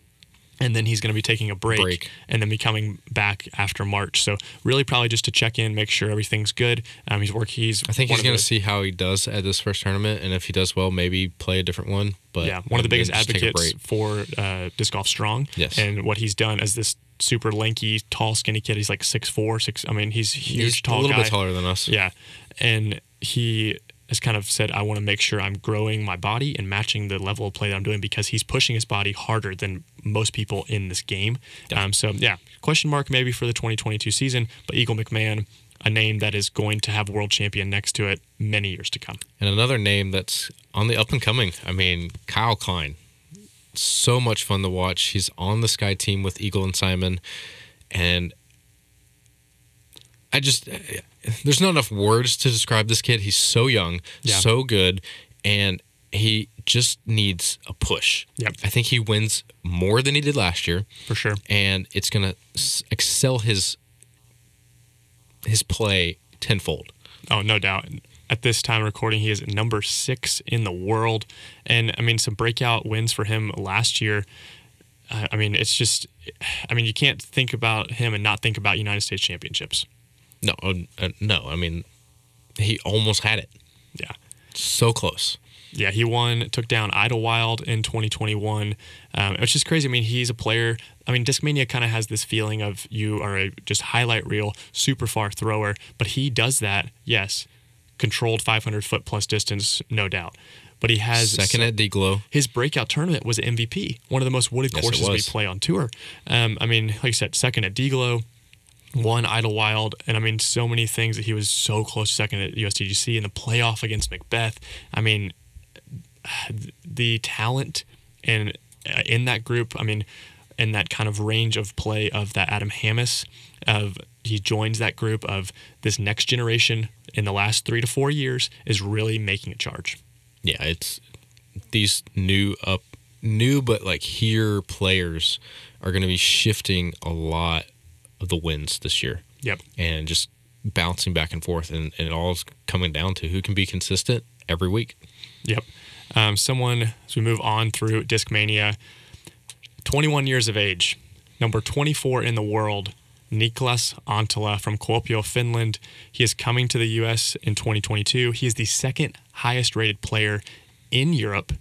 S1: And then he's going to be taking a break,
S2: Break.
S1: and then be coming back after March. So really, probably just to check in, make sure everything's good. Um, he's working. He's
S2: I think he's going to see how he does at this first tournament, and if he does well, maybe play a different one. But
S1: yeah, one of the biggest
S2: then just take a
S1: advocates for uh, disc golf strong.
S2: Yes.
S1: and what he's done as this super lanky, tall, skinny kid. He's like six four, six. I mean, he's huge,
S2: He's
S1: tall
S2: a little
S1: guy.
S2: bit taller than us.
S1: Yeah, and he has kind of said, I want to make sure I'm growing my body and matching the level of play that I'm doing because he's pushing his body harder than most people in this game. Um, so, yeah, question mark maybe for the 2022 season, but Eagle McMahon, a name that is going to have world champion next to it many years to come.
S2: And another name that's on the up and coming. I mean, Kyle Klein. So much fun to watch. He's on the Sky team with Eagle and Simon. And I just, there's not enough words to describe this kid. He's so young,
S1: Yeah.
S2: so good, and he just needs a push.
S1: Yep.
S2: I think he wins more than he did last year,
S1: For sure.
S2: and it's going to excel his his play tenfold.
S1: Oh, no doubt. At this time recording, he is number six in the world. And I mean, some breakout wins for him last year. Uh, I mean, it's just, I mean, you can't think about him and not think about United States championships.
S2: No, uh, no. I mean, he almost had it.
S1: Yeah.
S2: So close.
S1: Yeah, he won, took down Idlewild in 2021. Um, it's just crazy. I mean, he's a player. I mean, Discmania kind of has this feeling of you are a just highlight reel, super far thrower, but he does that, yes, controlled 500 foot plus distance, no doubt. But he has
S2: Second at D-Glow.
S1: his breakout tournament was MVP, one of the most wooded
S2: Yes,
S1: courses we play on tour. Um, I mean, like I said, second at Deglow, one Idlewild, and I mean, so many things that he was so close second at USDGC in the playoff against McBeth. I mean, the talent in uh, in that group. I mean, in that kind of range of play of that Adam Hammes, of he joins that group of this next generation in the last three to four years is really making a charge.
S2: Yeah, it's these new up, new but like here players are going to be shifting a lot of the wins this year
S1: Yep.
S2: and just bouncing back and forth, and, and it all is coming down to who can be consistent every week.
S1: Yep. Um, someone, as we move on through Discmania, 21 years of age, number 24 in the world, Niklas Anttila from Kuopio, Finland. He is coming to the U.S. in 2022. He is the second highest rated player in Europe.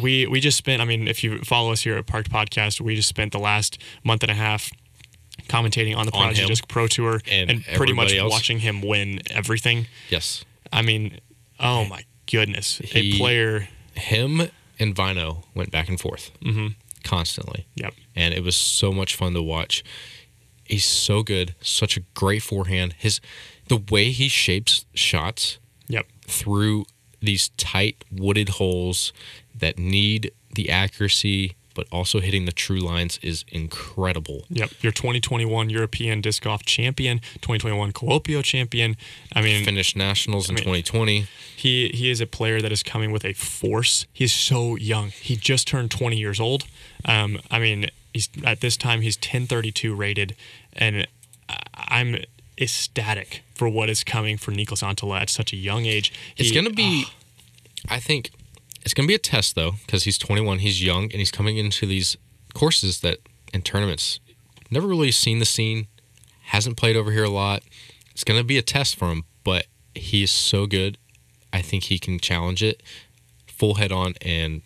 S1: We we just spent. I mean, if you follow us here at Parked Podcast, we just spent the last month and a half commentating on the Prodigy Disc Pro Tour
S2: and
S1: and, pretty much
S2: else.
S1: watching him win everything.
S2: Yes,
S1: I mean, oh my goodness,
S2: He-
S1: a player.
S2: him and Vino went back and forth mm-hmm. constantly.
S1: Yep.
S2: and it was so much fun to watch. He's so good, such a great forehand. His the way he shapes shots
S1: Yep.
S2: through these tight wooded holes that need the accuracy but also hitting the true lines is incredible.
S1: Yep. Your 2021 European Disc Golf Champion, 2021 Kuopio Champion. I mean,
S2: Finished nationals in
S1: mean-
S2: 2020.
S1: he he is a player that is coming with a force. He's so young. He just turned 20 years old. Um, I mean, he's at this time he's 1032 rated, and I- I'm ecstatic for what is coming for Niklas Anttila at such a young age.
S2: It's going to be, I think, it's going to be a test though, because he's 21, he's young, and he's coming into these courses that and tournaments. Never really seen the scene, hasn't played over here a lot. It's going to be a test for him, but he is so good. I think he can challenge it full head on and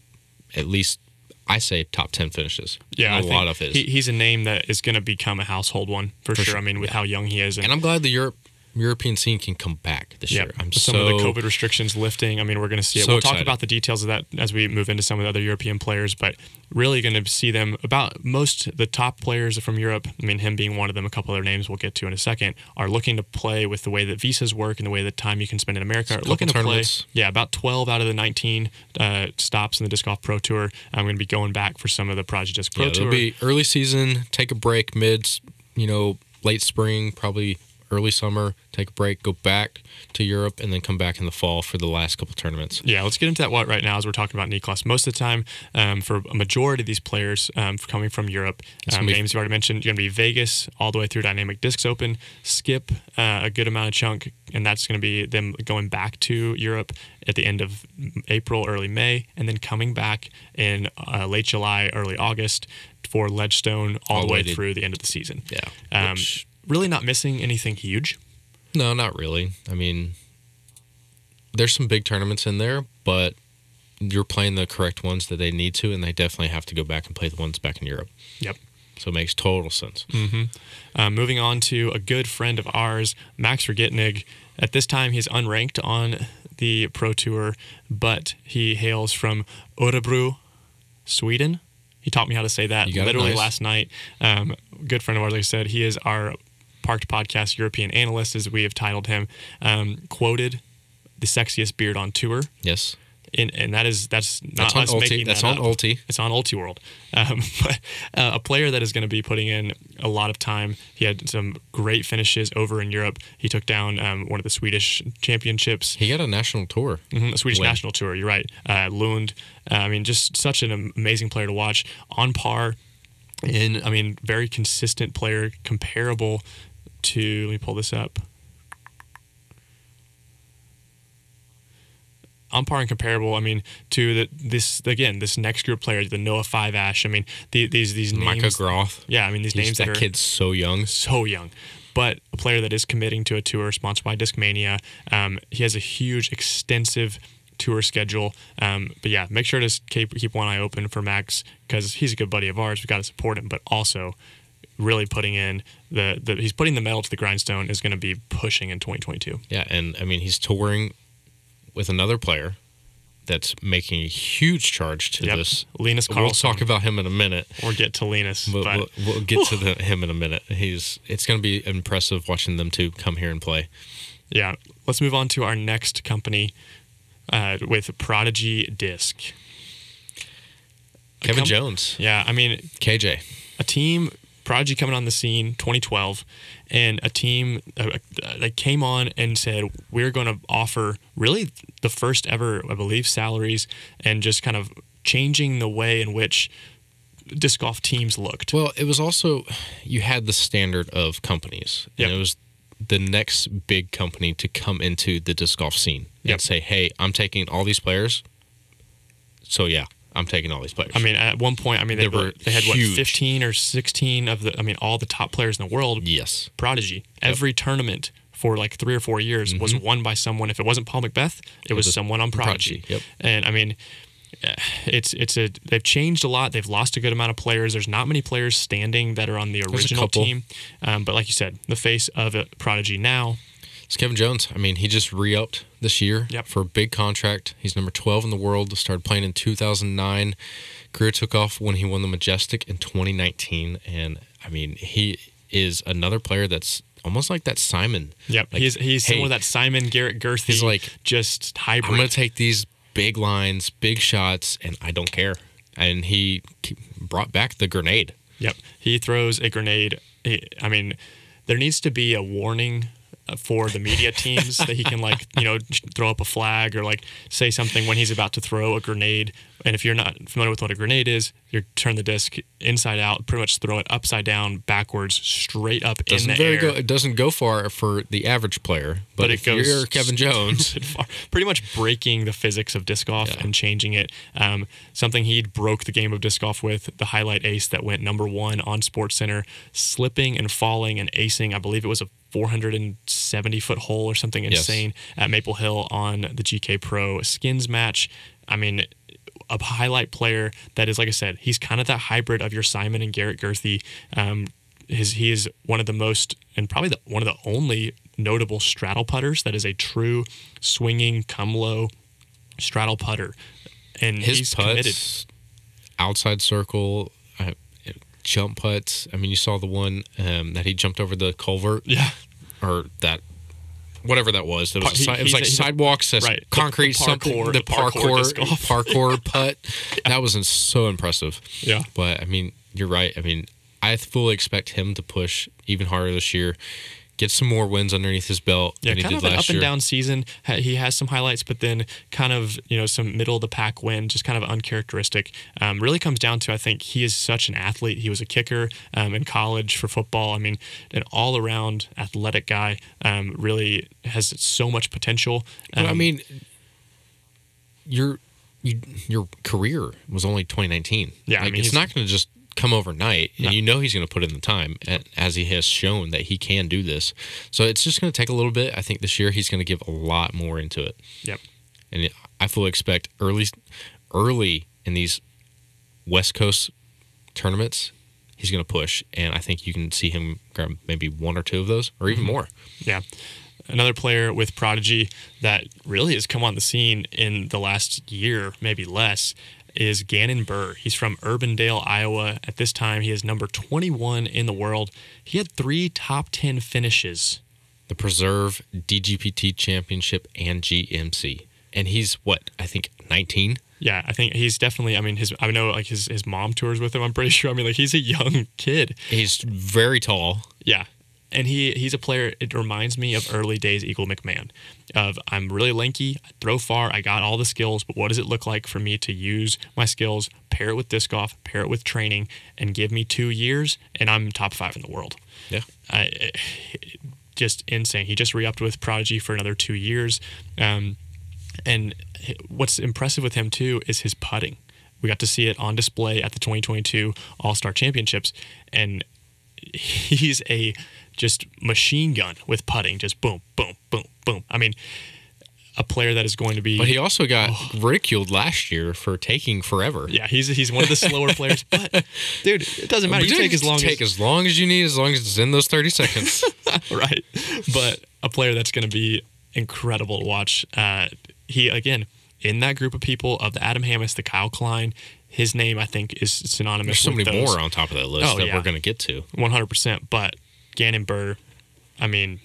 S2: at least, I say, top 10 finishes.
S1: yeah,
S2: a lot of his.
S1: He, he's a name that is going to become a household one for, sure.
S2: sure,
S1: I mean, with how young he is,
S2: and I'm glad the Europe European scene can come back this
S1: Yeah,
S2: year. I'm
S1: some
S2: so
S1: of the COVID restrictions lifting. I mean, we're going to see it.
S2: So
S1: we'll talk about the details of that as we move into some of the other European players, but really going to see them about most the top players from Europe. I mean, him being one of them. A couple other names we'll get to in a second are looking to play with the way that visas work and the way that time you can spend in America. Are looking to play. Yeah, about 12 out of the 19 uh, stops in the disc golf pro tour. I'm going to be going back for some of the Project Disc Pro
S2: yeah,
S1: Tour.
S2: It'll be early season, take a break, mid. you know, late spring, probably early summer, take a break, go back to Europe, and then come back in the fall for the last couple tournaments.
S1: Yeah, let's get into that what right now as we're talking about Niklas. Most of the time, um, for a majority of these players um, coming from Europe, um,
S2: gonna be-
S1: names you've already mentioned, you're going to be Vegas all the way through Dynamic Discs Open, Skip uh, a good amount of chunk, and that's going to be them going back to Europe at the end of April, early May, and then coming back in uh, late July, early August for Ledgestone all, the way
S2: to-
S1: through the end of the season.
S2: Yeah.
S1: Um,
S2: which-
S1: really not missing anything huge.
S2: no, not really. I mean, there's some big tournaments in there, but you're playing the correct ones that they need to, and they definitely have to go back and play the ones back in Europe.
S1: Yep.
S2: So it makes total sense.
S1: Um, moving on to a good friend of ours, Max Vergitnig. At this time, he's unranked on the Pro Tour, but he hails from Örebro, Sweden. He taught me how to say that
S2: You got it
S1: literally
S2: nice.
S1: last night. Um, good friend of ours, like I said, he is our Parked Podcast European analyst, as we have titled him. Um, quoted the sexiest beard on tour.
S2: Yes.
S1: And, and that is that's not
S2: That's on
S1: us
S2: Ulti.
S1: making
S2: That's
S1: that
S2: on
S1: up.
S2: Ulti.
S1: It's on Ulti World. Um, but uh, a player that is going to be putting in a lot of time. He had some great finishes over in Europe. He took down um, one of the Swedish championships,
S2: He got a national tour.
S1: Mhm, the Swedish
S2: Win.
S1: national tour. You're right, uh, Lund. Uh, I mean, just such an amazing player to watch. On par, in I mean, very consistent player, comparable to. Let me pull this up. on par and comparable. I mean, to the this again this next group of players, the Noah Five Ash. I mean, the, these these names.
S2: Micah Groth.
S1: Yeah, I mean these
S2: He's-
S1: names
S2: that
S1: that are
S2: kid's so young.
S1: so young, but a player that is committing to a tour sponsored by Discmania. Um, he has a huge, extensive tour schedule. Um, but yeah, make sure to keep keep one eye open for Max because he's a good buddy of ours. We got to support him, but also really putting in the, the he's putting the metal to the grindstone is going to be pushing in 2022.
S2: Yeah, and I mean he's touring with another player that's making a huge charge to
S1: Yep.
S2: this.
S1: Linus
S2: We'll talk about him in a minute.
S1: or get to Linus.
S2: We'll,
S1: but
S2: we'll, we'll get to the, him in a minute. He's it's going to be impressive watching them two come here and play.
S1: yeah, let's move on to our next company uh, with Prodigy Disc.
S2: Kevin
S1: com-
S2: Jones,
S1: Yeah, I mean,
S2: KJ.
S1: a team Prodigy coming on the scene 2012 and a team uh, uh, that came on and said we're going to offer really the first ever I believe salaries and just kind of changing the way in which disc golf teams looked.
S2: Well, it was also you had the standard of companies,
S1: Yep.
S2: and it was the next big company to come into the disc golf scene
S1: Yep.
S2: and say, "Hey, I'm taking all these players." So yeah, I'm taking all these players.
S1: I mean, at one point, I mean, they,
S2: They were
S1: they had what 15 or 16 of the, I mean, all the top players in the world.
S2: yes,
S1: Prodigy. Every tournament for like three or four years was won by someone. If it wasn't Paul McBeth, it was
S2: was
S1: someone on Prodigy.
S2: Prodigy, yep.
S1: And I mean, eh, it's it's a they've changed a lot. They've lost a good amount of players. There's not many players standing that are on the original team. Um, but like you said, the face of it, Prodigy now.
S2: It's Kevin Jones. I mean, he just re-upped this year
S1: Yep.
S2: for a big contract. He's number 12 in the world. Started playing in 2009. Career took off when he won the Majestic in 2019, and I mean, he is another player that's almost like that Simon.
S1: Yep,
S2: Like,
S1: he's he's
S2: hey,
S1: similar that Simon Garrett Gurthie.
S2: He's like,
S1: just hybrid.
S2: I'm going to take these big lines, big shots, and I don't care. And he brought back the grenade.
S1: Yep. He throws a grenade. He- I mean, there needs to be a warning for the media teams that he can like, you know, throw up a flag or like say something when he's about to throw a grenade. And if you're not familiar with what a grenade is, you turn the disc inside out, pretty much throw it upside down, backwards, straight up
S2: Doesn't
S1: in the
S2: very
S1: air.
S2: go. It doesn't go far for the average player, but,
S1: but it goes
S2: you're Kevin Jones,
S1: pretty much breaking the physics of disc golf
S2: Yeah.
S1: and changing it. Um, something he broke the game of disc golf with the highlight ace that went number one on Sports Center, slipping and falling and acing. I believe it was a 470 foot hole or something
S2: Yes.
S1: insane at Maple Hill on the GK Pro skins match. I mean. A highlight player that is, like I said, he's kind of that hybrid of your Simon and Garrett Gurthie. Um, his he is one of the most and probably the, one of the only notable straddle putters that is a true swinging come low straddle putter and
S2: his
S1: he's
S2: putts,
S1: committed
S2: outside circle, jump putts. I mean, you saw the one um, that he jumped over the culvert
S1: yeah
S2: or that. Whatever that was, it was, it was like
S1: a- he's a-
S2: sidewalks,
S1: right,
S2: concrete,
S1: the
S2: something.
S1: parkour-
S2: The
S1: the parkour
S2: parkour, parkour putt. That was so impressive.
S1: yeah
S2: But I mean, you're right. I mean, I fully expect him to push even harder this year, get some more wins underneath his belt
S1: yeah
S2: than he
S1: kind of an up and down season. He has some highlights but then kind of you know some middle of the pack win just kind of uncharacteristic. Um, really comes down to i think he is such an athlete. He was a kicker um, in college for football. I mean an all-around athletic guy um, really has so much potential.
S2: But I
S1: Um,
S2: mean, your you, your career was only 2019.
S1: Yeah, I mean,
S2: it's not going to just come overnight, and
S1: No.
S2: you know he's going to put in the time, as he has shown that he can do this. So it's just going to take a little bit. I think this year he's going to give a lot more into it,
S1: yep
S2: and I fully expect early, early in these West Coast tournaments, he's going to push, and I think you can see him grab maybe one or two of those, or even mm-hmm. more.
S1: Yeah. Another player with Prodigy that really has come on the scene in the last year, maybe less, is Gannon Buhr. He's from Urbandale, Iowa. At this time, he is number 21 in the world. He had three top 10 finishes.
S2: The Preserve, DGPT Championship, and GMC, and he's what I think 19.
S1: Yeah, I think he's definitely. I mean, his I know like his his mom tours with him. I'm pretty sure. I mean, like he's a young kid.
S2: He's very tall.
S1: Yeah, and he he's a player. It reminds me of early days Eagle McMahon. Of I'm really lanky, I throw far, I got all the skills, but what does it look like for me to use my skills, pair it with disc golf, pair it with training, and give me two years, and I'm top five in the world.
S2: Yeah.
S1: I, just insane. He just re-upped with Prodigy for another two years, um, and what's impressive with him too is his putting. We got to see it on display at the 2022 All Star Championships, and he's a just machine gun with putting, just boom, boom, boom, boom. I mean, a player that is going to be.
S2: But he also got oh. ridiculed last year for taking forever.
S1: Yeah, he's he's one of the slower players. But dude, it doesn't matter. You take as long
S2: take
S1: as,
S2: as long as you need, as long as it's in those thirty seconds.
S1: right. But a player that's going to be incredible to watch. Uh, he again in that group of people of the Adam Hammes, the Kyle Klein. His name, I think, is synonymous.
S2: There's so many
S1: those.
S2: more on top of that list oh, that yeah. we're going to get to.
S1: 100%. But Gannon Buhr, I mean,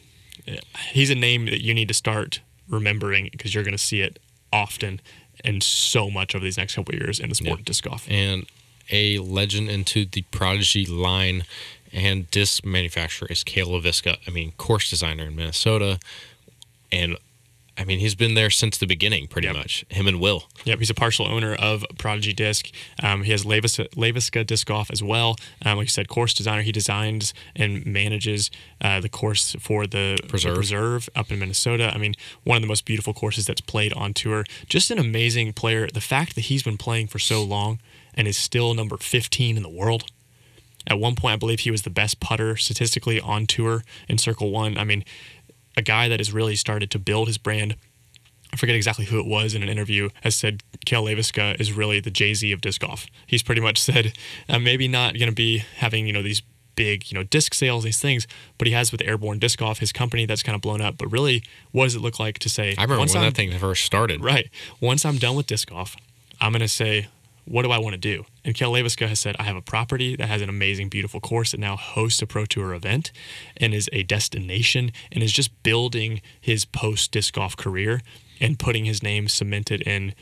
S1: he's a name that you need to start remembering because you're going to see it often and so much over these next couple years in the sport yeah. of disc golf.
S2: And a legend into the Prodigy line and disc manufacturer is Cale Leiviska. I mean, course designer in Minnesota and I mean, he's been there since the beginning, pretty yep. much. Him and Will.
S1: Yep, he's a partial owner of Prodigy Disc. Um, he has Leiviska, Leiviska Disc Golf as well. Um, like you said, course designer. He designs and manages uh, the course for the
S2: Preserve.
S1: the Preserve up in Minnesota. I mean, one of the most beautiful courses that's played on tour. Just an amazing player. The fact that he's been playing for so long and is still number 15 in the world. At one point, I believe he was the best putter statistically on tour in Circle One. I mean, a guy that has really started to build his brand. I forget exactly who it was in an interview has said Cale Leiviska is really the Jay Z of disc golf. He's pretty much said I'm maybe not going to be having you know these big you know disc sales these things, but he has with Airborne Disc Golf his company that's kind of blown up. But really, what does it look like to say?
S2: I remember when I'm, that thing first started.
S1: Right. Once I'm done with disc golf, I'm going to say what do I want to do? And Cale Leiviska has said, I have a property that has an amazing, beautiful course that now hosts a Pro Tour event and is a destination and is just building his post disc golf career and putting his name cemented in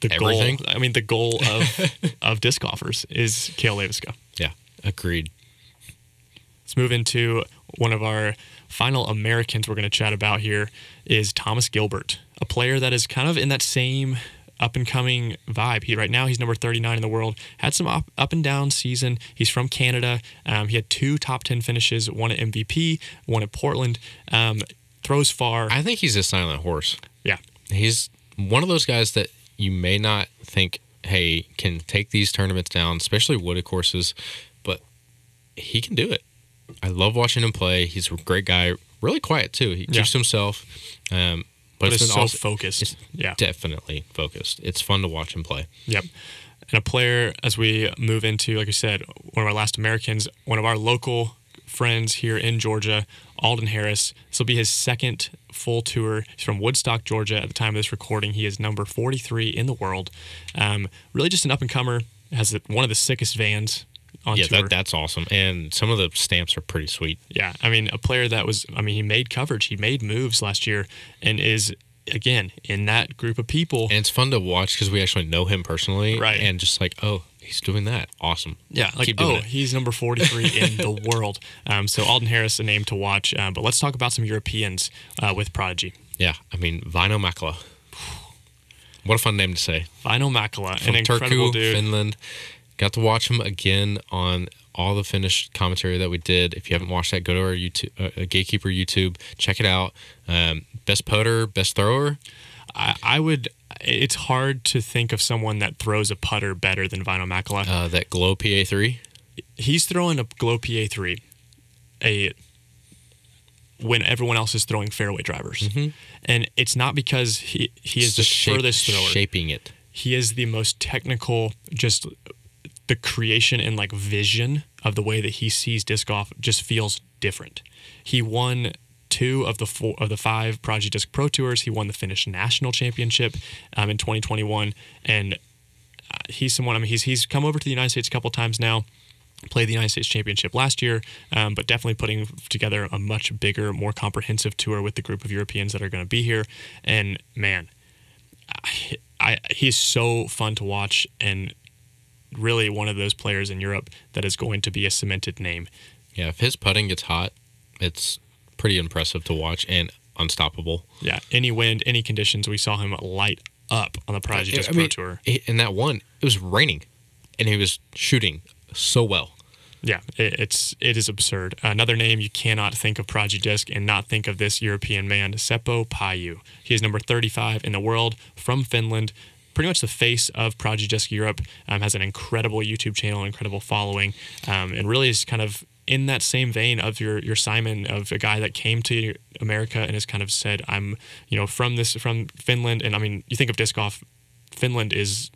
S1: the Everything. goal. I mean, the goal of, of disc golfers is Cale Leiviska.
S2: Yeah, agreed.
S1: Let's move into one of our final Americans we're going to chat about here is Thomas Gilbert, a player that is kind of in that same up and coming vibe. He right now he's number 39 in the world. Had some up, up and down season. He's from Canada. Um, he had two top 10 finishes, one at MVP, one at Portland. Um, throws far.
S2: I think he's a silent horse.
S1: Yeah,
S2: he's one of those guys that you may not think, hey, can take these tournaments down, especially wooded courses, but he can do it. I love watching him play. He's a great guy. Really quiet too. He keeps yeah. himself. Um,
S1: but, but it's, it's so focused. It's yeah,
S2: definitely focused. It's fun to watch him play.
S1: Yep. And a player, as we move into, like I said, one of our last Americans, one of our local friends here in Georgia, Alden Harris. This will be his second full tour. He's from Woodstock, Georgia. At the time of this recording, he is number 43 in the world. Um, really, just an up and comer. Has one of the sickest vans
S2: yeah. That, that's awesome. And some of the stamps are pretty sweet.
S1: Yeah. I mean, a player that was, I mean, he made coverage, he made moves last year and is, again, in that group of people.
S2: And it's fun to watch because we actually know him personally.
S1: Right.
S2: And just like, oh, he's doing that. Awesome.
S1: Yeah. Like, oh, he's number 43 in the world. Um, so Alden Harris, a name to watch. Um, but let's talk about some Europeans uh, with Prodigy.
S2: Yeah. I mean, Väinö Mäkelä. What a fun name to say.
S1: Väinö Mäkelä, an incredible Turku, dude.
S2: Finland. Got to watch him again on all the finished commentary that we did. If you haven't watched that, go to our YouTube, uh, Gatekeeper YouTube, check it out. Um, best putter, best thrower.
S1: I, I, would. It's hard to think of someone that throws a putter better than Väinö Mäkelä.
S2: Uh, that Glow PA three.
S1: He's throwing a Glow PA three, a when everyone else is throwing fairway drivers, mm-hmm. and it's not because he he is the shape, furthest thrower.
S2: Shaping it.
S1: He is the most technical, just the creation and like vision of the way that he sees disc golf just feels different. He won two of the four of the five Prodigy Disc Pro Tours. He won the Finnish National Championship um, in 2021, and uh, he's someone. I mean, he's he's come over to the United States a couple times now. Played the United States Championship last year, um, but definitely putting together a much bigger, more comprehensive tour with the group of Europeans that are going to be here. And man, I, I, he's so fun to watch and really one of those players in Europe that is going to be a cemented name.
S2: Yeah, if his putting gets hot, it's pretty impressive to watch and unstoppable.
S1: Yeah, any wind, any conditions, we saw him light up on the Prodigy Disc
S2: I
S1: Pro
S2: mean,
S1: Tour.
S2: In that one, it was raining, and he was shooting so well.
S1: Yeah, it, it's it is absurd. Another name you cannot think of Prodigy Disc and not think of this European man, Seppo Paju. He is number 35 in the world from Finland. Pretty much the face of Prodigy Disc Europe. Um, has an incredible YouTube channel, incredible following, um, and really is kind of in that same vein of your your Simon of a guy that came to America and has kind of said, "I'm you know from this from Finland," and I mean you think of disc golf, Finland is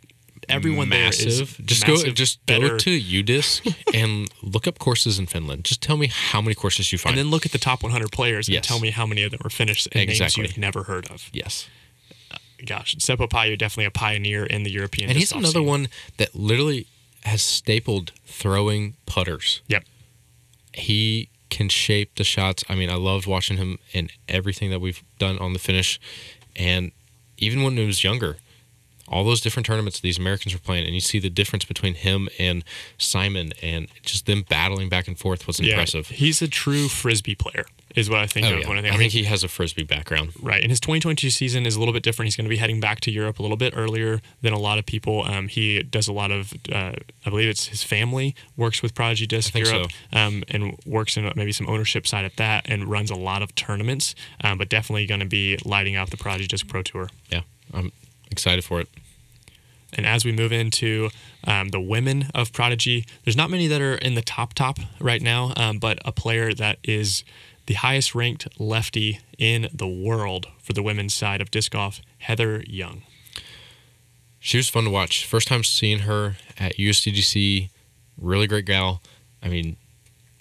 S1: everyone
S2: massive.
S1: there is
S2: just
S1: massive,
S2: go, just
S1: better,
S2: go to UDisc and look up courses in Finland. Just tell me how many courses you find.
S1: and then look at the top 100 players and tell me how many of them are finished in
S2: Exactly.
S1: names you've never heard of.
S2: yes,
S1: Gosh, Seppo Paju definitely a pioneer in the European.
S2: and he's another
S1: scene.
S2: one that literally has stapled throwing putters.
S1: Yep.
S2: he can shape the shots. I mean, I loved watching him in everything that we've done on the finish, and even when he was younger, all those different tournaments these Americans were playing, and you see the difference between him and Simon, and just them battling back and forth was
S1: Yeah,
S2: impressive.
S1: He's a true frisbee player, is what I think
S2: Oh,
S1: of
S2: yeah.
S1: when I
S2: I,
S1: think. I
S2: think
S1: mean,
S2: he has a frisbee background.
S1: Right. And his 2022 season is a little bit different. He's going to be heading back to Europe a little bit earlier than a lot of people. Um, he does a lot of, uh, I believe it's his family works with Prodigy Disc
S2: think
S1: Europe um, and works in maybe some ownership side at that and runs a lot of tournaments, um, but definitely going to be lighting up the Prodigy Disc Pro Tour.
S2: Yeah, I'm excited for it.
S1: And as we move into um, the women of Prodigy, there's not many that are in the top top right now, um, but a player that is the highest ranked lefty in the world for the women's side of disc golf, Heather Young.
S2: She was fun to watch. First time seeing her at USDGC. Really great gal. I mean,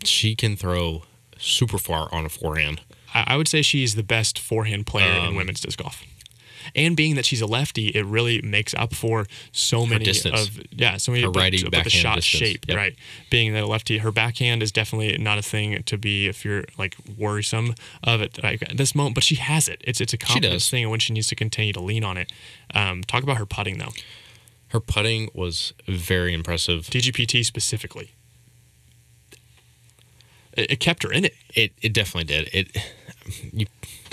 S2: she can throw super far on a forehand.
S1: I, I would say she's the best forehand player in
S2: Um,
S1: women's disc golf. And being that she's a lefty, it really makes up for so many of yeah, so many
S2: Her righty
S1: but the shot
S2: distance.
S1: shape,
S2: Yep.
S1: right? Being that a lefty, her backhand is definitely not a thing to be if you're like worrisome of it like, at this moment. But she has it. It's it's a confidence thing, and when she needs to continue to lean on it. Um, talk about her putting though,
S2: Her putting was very impressive.
S1: DGPT specifically. It, it kept her in it.
S2: It it definitely did. It you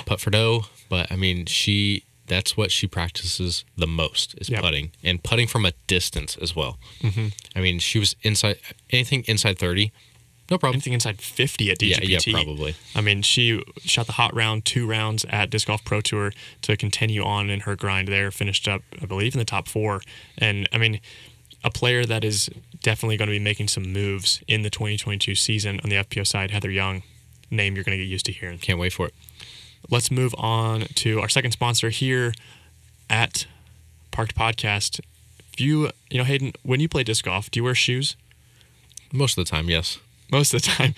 S2: putt for dough, but I mean she that's what she practices the most is
S1: Yep.
S2: putting and putting from a distance as well. Mm-hmm. I mean she was inside anything inside thirty, no problem.
S1: Anything inside 50 at
S2: Yeah,
S1: DGPT.
S2: yeah, probably.
S1: I mean, she shot the hot round two rounds at Disc Golf Pro Tour to continue on in her grind there. Finished up, I believe, in the top four. And I mean, a player that is definitely going to be making some moves in the 2022 season on the FPO side, Heather Young, name you're going to get used to hearing.
S2: Can't wait for it.
S1: Let's move on to our second sponsor here at Parked Podcast. If you, you know, Hayden, when you play disc golf, do you wear shoes?
S2: Most of the time, yes.
S1: most of the time.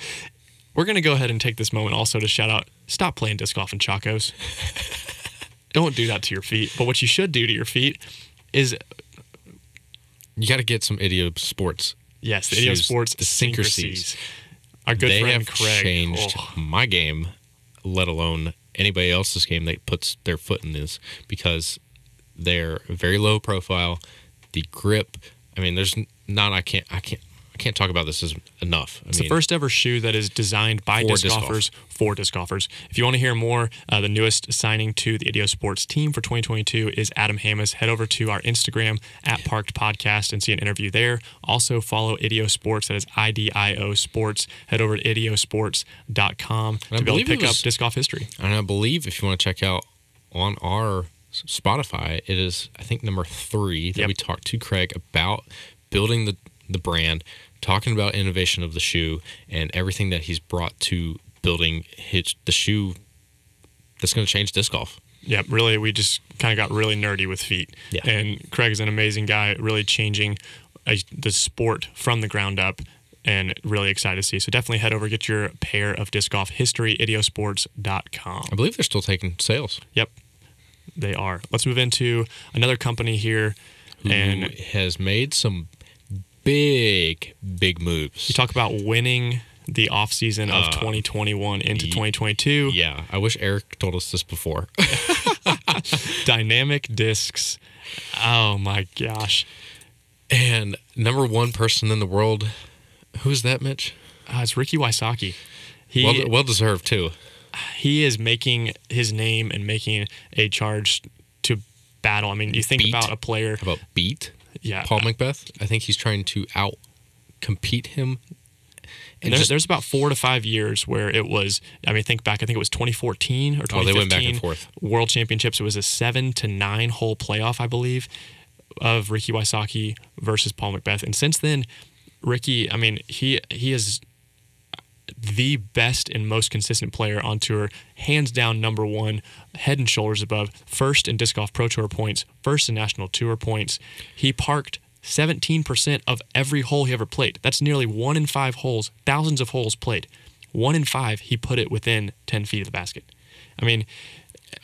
S1: We're going to go ahead and take this moment also to shout out stop playing disc golf in Chacos. Don't do that to your feet. But what you should do to your feet is,
S2: You got to get some Idio Sports.
S1: yes, the
S2: Idio
S1: Sports
S2: the Syncrasies.
S1: Our good
S2: they
S1: friend
S2: have
S1: Craig.
S2: changed
S1: Oh,
S2: my game, let alone anybody else's game that puts their foot in this because they're very low profile. The grip, I mean, there's not. I can't. I can't. I can't talk about this as enough. I
S1: It's
S2: mean,
S1: the first ever shoe that is designed by disc,
S2: disc golf.
S1: golfers for disc golfers. If you want to hear more, uh, the newest signing to the Idio Sports team for 2022 is Adam Hammes. Head over to our Instagram at Parked Podcast and see an interview there. Also follow Idio Sports. That is I D I O Sports. Head over to idiosports.com
S2: I
S1: to be able to pick up disc golf history.
S2: and I believe if you want to check out on our Spotify, it is I think number three that
S1: Yep.
S2: we talked to Craig about building the the brand, talking about innovation of the shoe and everything that he's brought to building his, the shoe that's going to change disc golf.
S1: Yeah, really, we just kind of got really nerdy with feet.
S2: Yeah.
S1: And Craig is an amazing guy, really changing a, the sport from the ground up and really excited to see. So definitely head over, get your pair of disc golf history, idiosports.com.
S2: I believe they're still taking sales.
S1: Yep, they are. Let's move into another company here.
S2: Who
S1: And
S2: has made some big, big moves.
S1: you talk about winning the offseason of
S2: Uh,
S1: 2021 into
S2: ye-
S1: 2022.
S2: yeah, I wish Eric told us this before.
S1: Dynamic discs. Oh my gosh.
S2: and number one person in the world, who's that, Mitch?
S1: Uh, it's Ricky Wysocki. He
S2: Well, well deserved too.
S1: he is making his name and making a charge to battle. I mean, you think
S2: Beat.
S1: about a player.
S2: How about beat
S1: Yeah.
S2: Paul McBeth? I think he's trying to out compete him.
S1: And there's, there's about four to five years where it was. I mean, think back. I think it was 2014 or 2015.
S2: Oh, they went back and forth.
S1: World Championships. It was a seven to nine hole playoff, I believe, of Ricky Wysocki versus Paul McBeth. And since then, Ricky. I mean, he he is the best and most consistent player on tour, hands down number one, head and shoulders above, first in disc golf pro tour points, first in national tour points. He parked 17% of every hole he ever played. That's nearly one in five holes, thousands of holes played. One in five, he put it within 10 feet of the basket. I mean,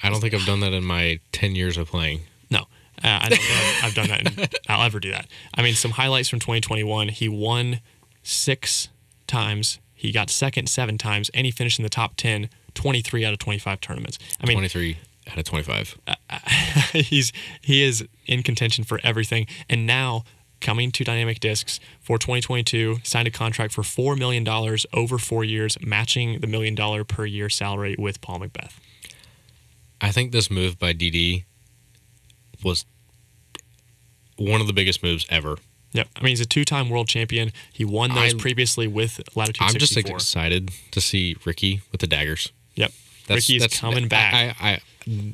S2: I don't think I've done that in my 10 years of playing.
S1: no, uh, I don't know I've done that. And I'll ever do that. I mean, some highlights from 2021. He won six times. He got second seven times, and he finished in the top 10, 23 out of 25 tournaments. I mean,
S2: 23 out of 25.
S1: he's he is in contention for everything. And now coming to Dynamic Discs for 2022, signed a contract for four million dollars over four years, matching the million dollar per year salary with Paul McBeth.
S2: I think this move by DD was one of the biggest moves ever.
S1: Yep. I mean, he's a two-time world champion. He won those
S2: I'm-
S1: previously with Latitude
S2: I'm just excited to see Ricky with the daggers.
S1: Yep. that's, Ricky's coming back.
S2: I, I, I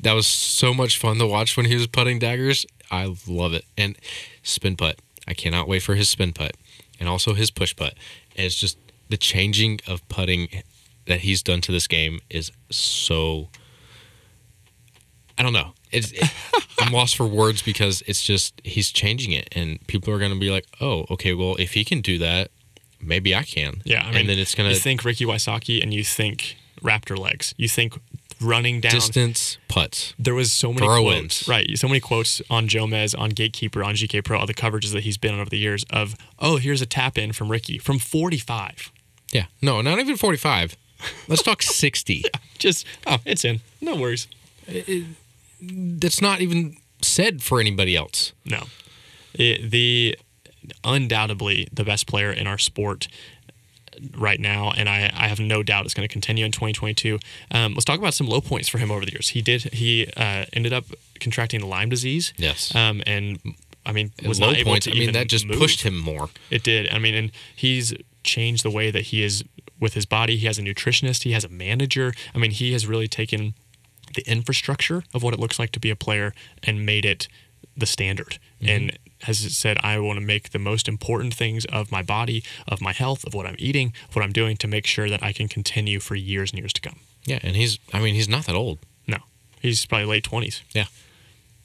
S2: that was so much fun to watch when he was putting daggers. I love it. And spin putt. I cannot wait for his spin putt and also his push putt. And it's just the changing of putting that he's done to this game is so I don't know. It's it, I'm lost for words because it's just he's changing it and people are going to be like, "Oh, okay, well, if he can do that, maybe I can."
S1: yeah. I mean,
S2: and then it's going
S1: you
S2: to
S1: think Ricky Wysocki and you think Raptor legs. You think running down.
S2: distance putts.
S1: there was so many quotes, right? So many quotes on Jomez, on Gatekeeper, on GK Pro, all the coverages that he's been on over the years of, oh, here's a tap in from Ricky from 45.
S2: Yeah. No, not even 45. Let's talk 60.
S1: Just, oh, it's in. No worries.
S2: That's not even said for anybody else.
S1: No. It, the undoubtedly the best player in our sport right now, and I, I have no doubt it's going to continue in 2022. Um, let's talk about some low points for him over the years. He did he uh, ended up contracting Lyme disease.
S2: Yes.
S1: Um, and I mean was
S2: Low
S1: not able
S2: points.
S1: to
S2: I mean, that just
S1: move.
S2: pushed him more.
S1: It did. I mean, and he's changed the way that he is with his body. He has a nutritionist. He has a manager. I mean, he has really taken the infrastructure of what it looks like to be a player and made it the standard. Mm-hmm. And has said, I want to make the most important things of my body, of my health, of what I'm eating, what I'm doing to make sure that I can continue for years and years to come.
S2: Yeah, and he's. I mean, he's not that old.
S1: No, he's probably late 20s.
S2: Yeah,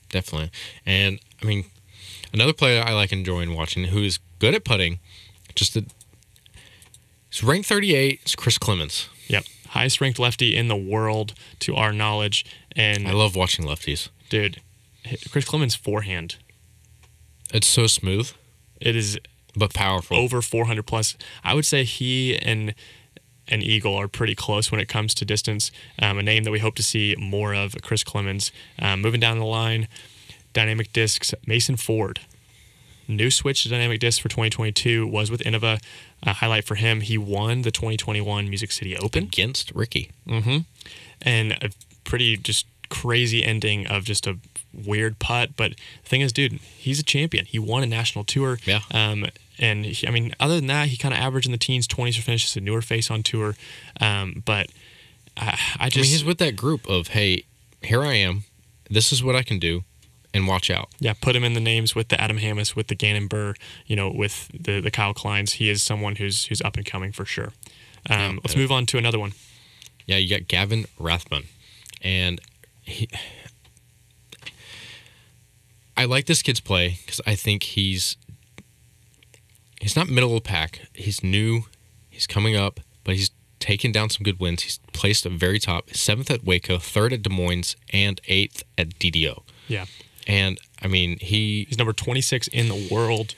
S2: definitely. And I mean, another player I like enjoying watching who is good at putting, just the he's ranked 38. Is Chris Clemons.
S1: Yep. Highest ranked lefty in the world to our knowledge. And
S2: I love watching lefties.
S1: dude, Chris Clemons' forehand,
S2: It's so smooth
S1: it is
S2: but powerful.
S1: over 400 plus. I would say he and an Eagle are pretty close when it comes to distance. Um, a name that we hope to see more of, Chris Clemons. Um, moving down the line, dynamic discs, Mason Ford. New switch to dynamic discs for 2022 was with Innova. A highlight for him, he won the 2021 Music City Open
S2: against Ricky.
S1: and a pretty just crazy ending of just a weird putt. But the thing is, dude, he's a champion. He won a national tour.
S2: Yeah.
S1: Um, and he, I mean, other than that, he kind of averaged in the teens, 20s for finishes, a newer face on tour. Um, but I, I
S2: I
S1: just,
S2: mean, he's with that group of hey, here I am. This is what I can do, and watch out.
S1: yeah, put him in the names with the Adam Hammes, with the Gannon Buhr, you know, with the the Kyle Kleins. He is someone who's who's up and coming for sure. Um,
S2: Yeah.
S1: let's move on to another one.
S2: Yeah, you got Gavin Rathbun, and he. I like this kid's play because I think he's he's not middle of the pack. He's new. He's coming up, but he's taken down some good wins. He's placed at very top, seventh at Waco, third at Des Moines, and eighth at DDO.
S1: Yeah.
S2: And I mean, he
S1: He's number 26 in the world.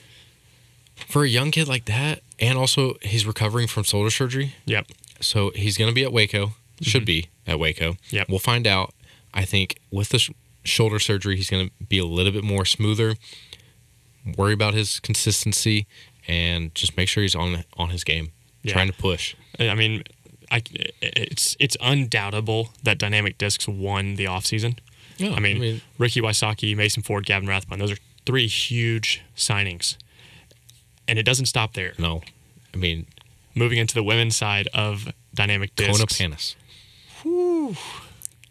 S2: for a young kid like that, and also he's recovering from shoulder surgery,
S1: Yep.
S2: so he's going to be at Waco. Should mm-hmm. be at Waco.
S1: Yep.
S2: We'll find out. I think with the sh- shoulder surgery, he's going to be a little bit more smoother. Worry about his consistency and just make sure he's on on his game,
S1: Yeah.
S2: trying to push.
S1: I mean, I, it's it's undoubtable that Dynamic Discs won the offseason.
S2: Yeah,
S1: I mean, Ricky Wysocki, Mason Ford, Gavin Rathbun, those are three huge signings. And it doesn't stop there.
S2: no, I mean
S1: Moving into the women's side of Dynamic
S2: Kona
S1: Discs.
S2: Panis.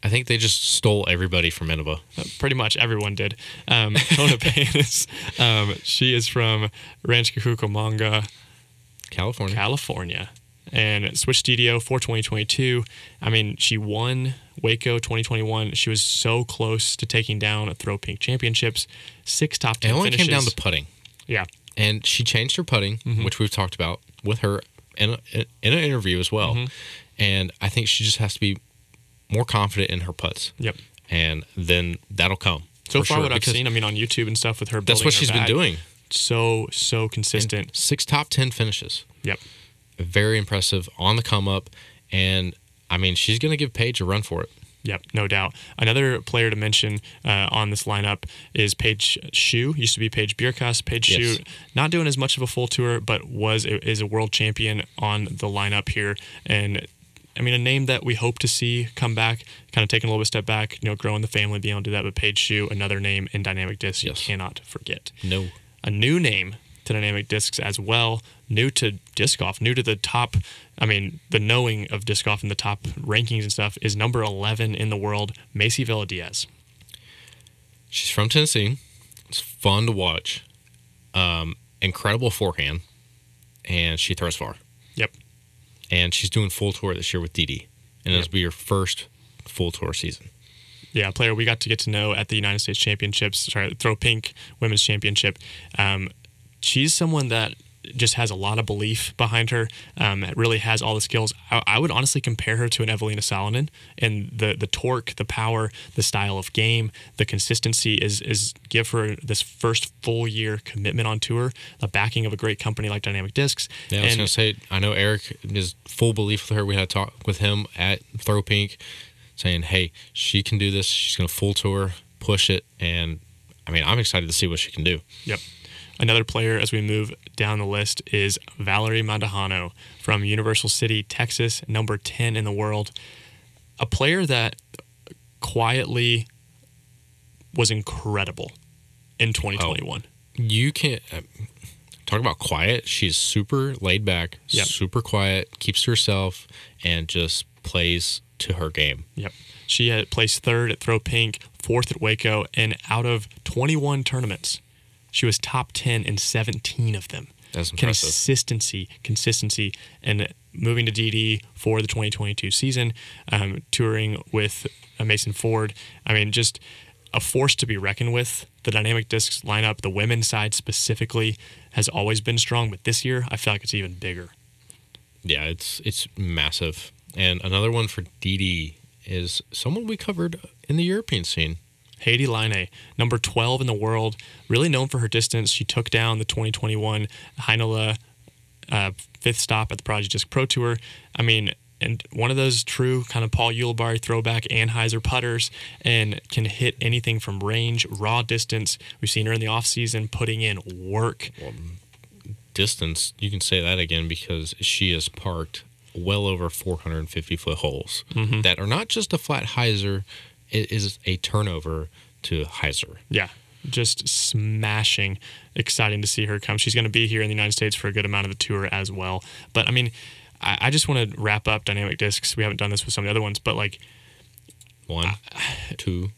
S2: I think they just stole everybody from Innova.
S1: Uh, Pretty much everyone did. Um, Kona Panis, um, she is from Rancho Cucamonga,
S2: California.
S1: California, and Switch Studio for 2022. I mean, she won Waco 2021. She was so close to taking down a Throw Pink Championships. Six top
S2: it
S1: ten
S2: only
S1: finishes.
S2: came down to putting.
S1: yeah,
S2: and she changed her putting,
S1: Mm-hmm.
S2: which we've talked about with her in, a, in an interview as well.
S1: Mm-hmm.
S2: And I think she just has to be more confident in her putts,
S1: yep.
S2: and then that'll come.
S1: So far,
S2: sure,
S1: what I've
S2: because
S1: seen, I mean, on YouTube and stuff with her,
S2: that's what she's been doing.
S1: So so consistent.
S2: Six top ten finishes,
S1: Yep.
S2: very impressive on the come up, and I mean she's going to give Paige a run for it.
S1: Yep, no doubt. Another player to mention uh, on this lineup is Paige Shue. Used to be Paige Bjerkaas. Paige
S2: Yes.
S1: Shue, not doing as much of a full tour, but was is a world champion on the lineup here. And I mean, a name that we hope to see come back, kind of taking a little bit step back, you know, growing the family, being able to do that. But Paige Shue, another name in Dynamic Disc
S2: Yes.
S1: you cannot forget.
S2: No,
S1: A new name to Dynamic Discs as well, new to disc golf, new to the top. I mean, the knowing of disc golf and the top rankings and stuff is number 11 in the world, Macy Velediaz.
S2: she's from Tennessee. It's fun to watch. Um, incredible forehand, and she throws far.
S1: Yep.
S2: and she's doing full tour this year with Didi, and it'll be her first full tour season.
S1: Yeah, a player we got to get to know at the United States Championships, sorry, Throw Pink Women's Championship. Um, she's someone that just has a lot of belief behind her. Um, really has all the skills. I, I would honestly compare her to an Eveliina Salonen, and the the torque, the power, the style of game, the consistency is is give her this first full year commitment on tour, the backing of a great company like Dynamic Discs.
S2: Yeah, I was
S1: and
S2: gonna say, I know Eric is full belief with her. We had a talk with him at Throw Pink, saying, "Hey, she can do this. She's gonna full tour, push it." And I mean, I'm excited to see what she can do.
S1: Yep. Another player as we move down the list is Valerie Mandujano from Universal City, Texas, number 10 in the world. A player that quietly was incredible in 2021.
S2: You can't uh, talk about quiet. She's super laid back,
S1: Yep.
S2: super quiet, keeps herself, and just plays to her game.
S1: Yep. She had placed third at Throw Pink, fourth at Waco, and out of 21 tournaments, she was top 10 in 17 of them.
S2: That's impressive.
S1: Consistency, consistency, and moving to DD for the 2022 season, um, touring with uh, Mason Ford. I mean, just a force to be reckoned with. The dynamic discs lineup, the women's side specifically, has always been strong, but this year I feel like it's even bigger.
S2: Yeah, it's it's massive. And another one for DD is someone we covered in the European scene.
S1: Heidi Laine, number 12 in the world, really known for her distance. She took down the 2021 Heinola uh, fifth stop at the Prodigy Disc Pro Tour. I mean, and one of those true kind of Paul Ulibarri throwback Anheuser putters and can hit anything from range, raw distance. We've seen her in the offseason putting in work.
S2: Distance, you can say that again because she has parked well over 450 foot holes that are not just a flat hyzer, it is a turnover to hyzer.
S1: Yeah, just smashing. Exciting to see her come. She's going to be here in the United States for a good amount of the tour as well. But I mean, I, I just want to wrap up Dynamic Discs. We haven't done this with some of the other ones, but like
S2: One, two,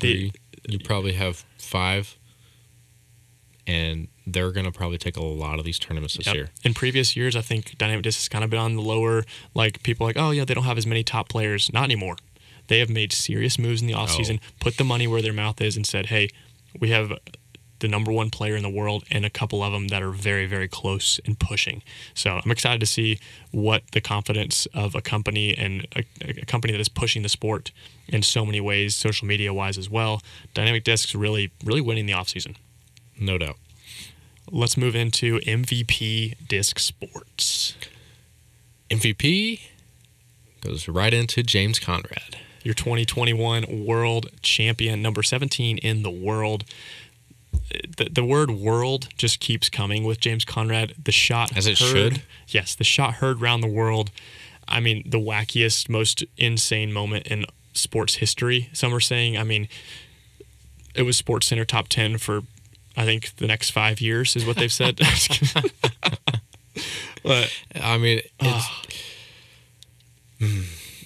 S1: the.
S2: You probably have five, and they're gonna probably take a lot of these tournaments this
S1: Yep.
S2: year.
S1: In previous years, I think Dynamic discs has kind of been on the lower, like people are like, oh yeah, they don't have as many top players. Not anymore. They have made serious moves in the offseason, oh. put the money where their mouth is, and said, hey, we have the number one player in the world and a couple of them that are very, very close and pushing. So I'm excited to see what the confidence of a company and a, a company that is pushing the sport in so many ways, social media wise as well. Dynamic Discs really, really winning the offseason.
S2: No doubt.
S1: Let's move into MVP Disc Sports.
S2: MVP goes right into James Conrad.
S1: Your 2021 world champion, number 17 in the world. The, the word world just keeps coming with James Conrad. The shot
S2: As it
S1: heard,
S2: should.
S1: Yes, the shot heard around the world. I mean, the wackiest, most insane moment in sports history. Some are saying, I mean, it was Sports Center top 10 for, I think, the next five years, is what they've said. but
S2: I mean, it's, ah. hmm.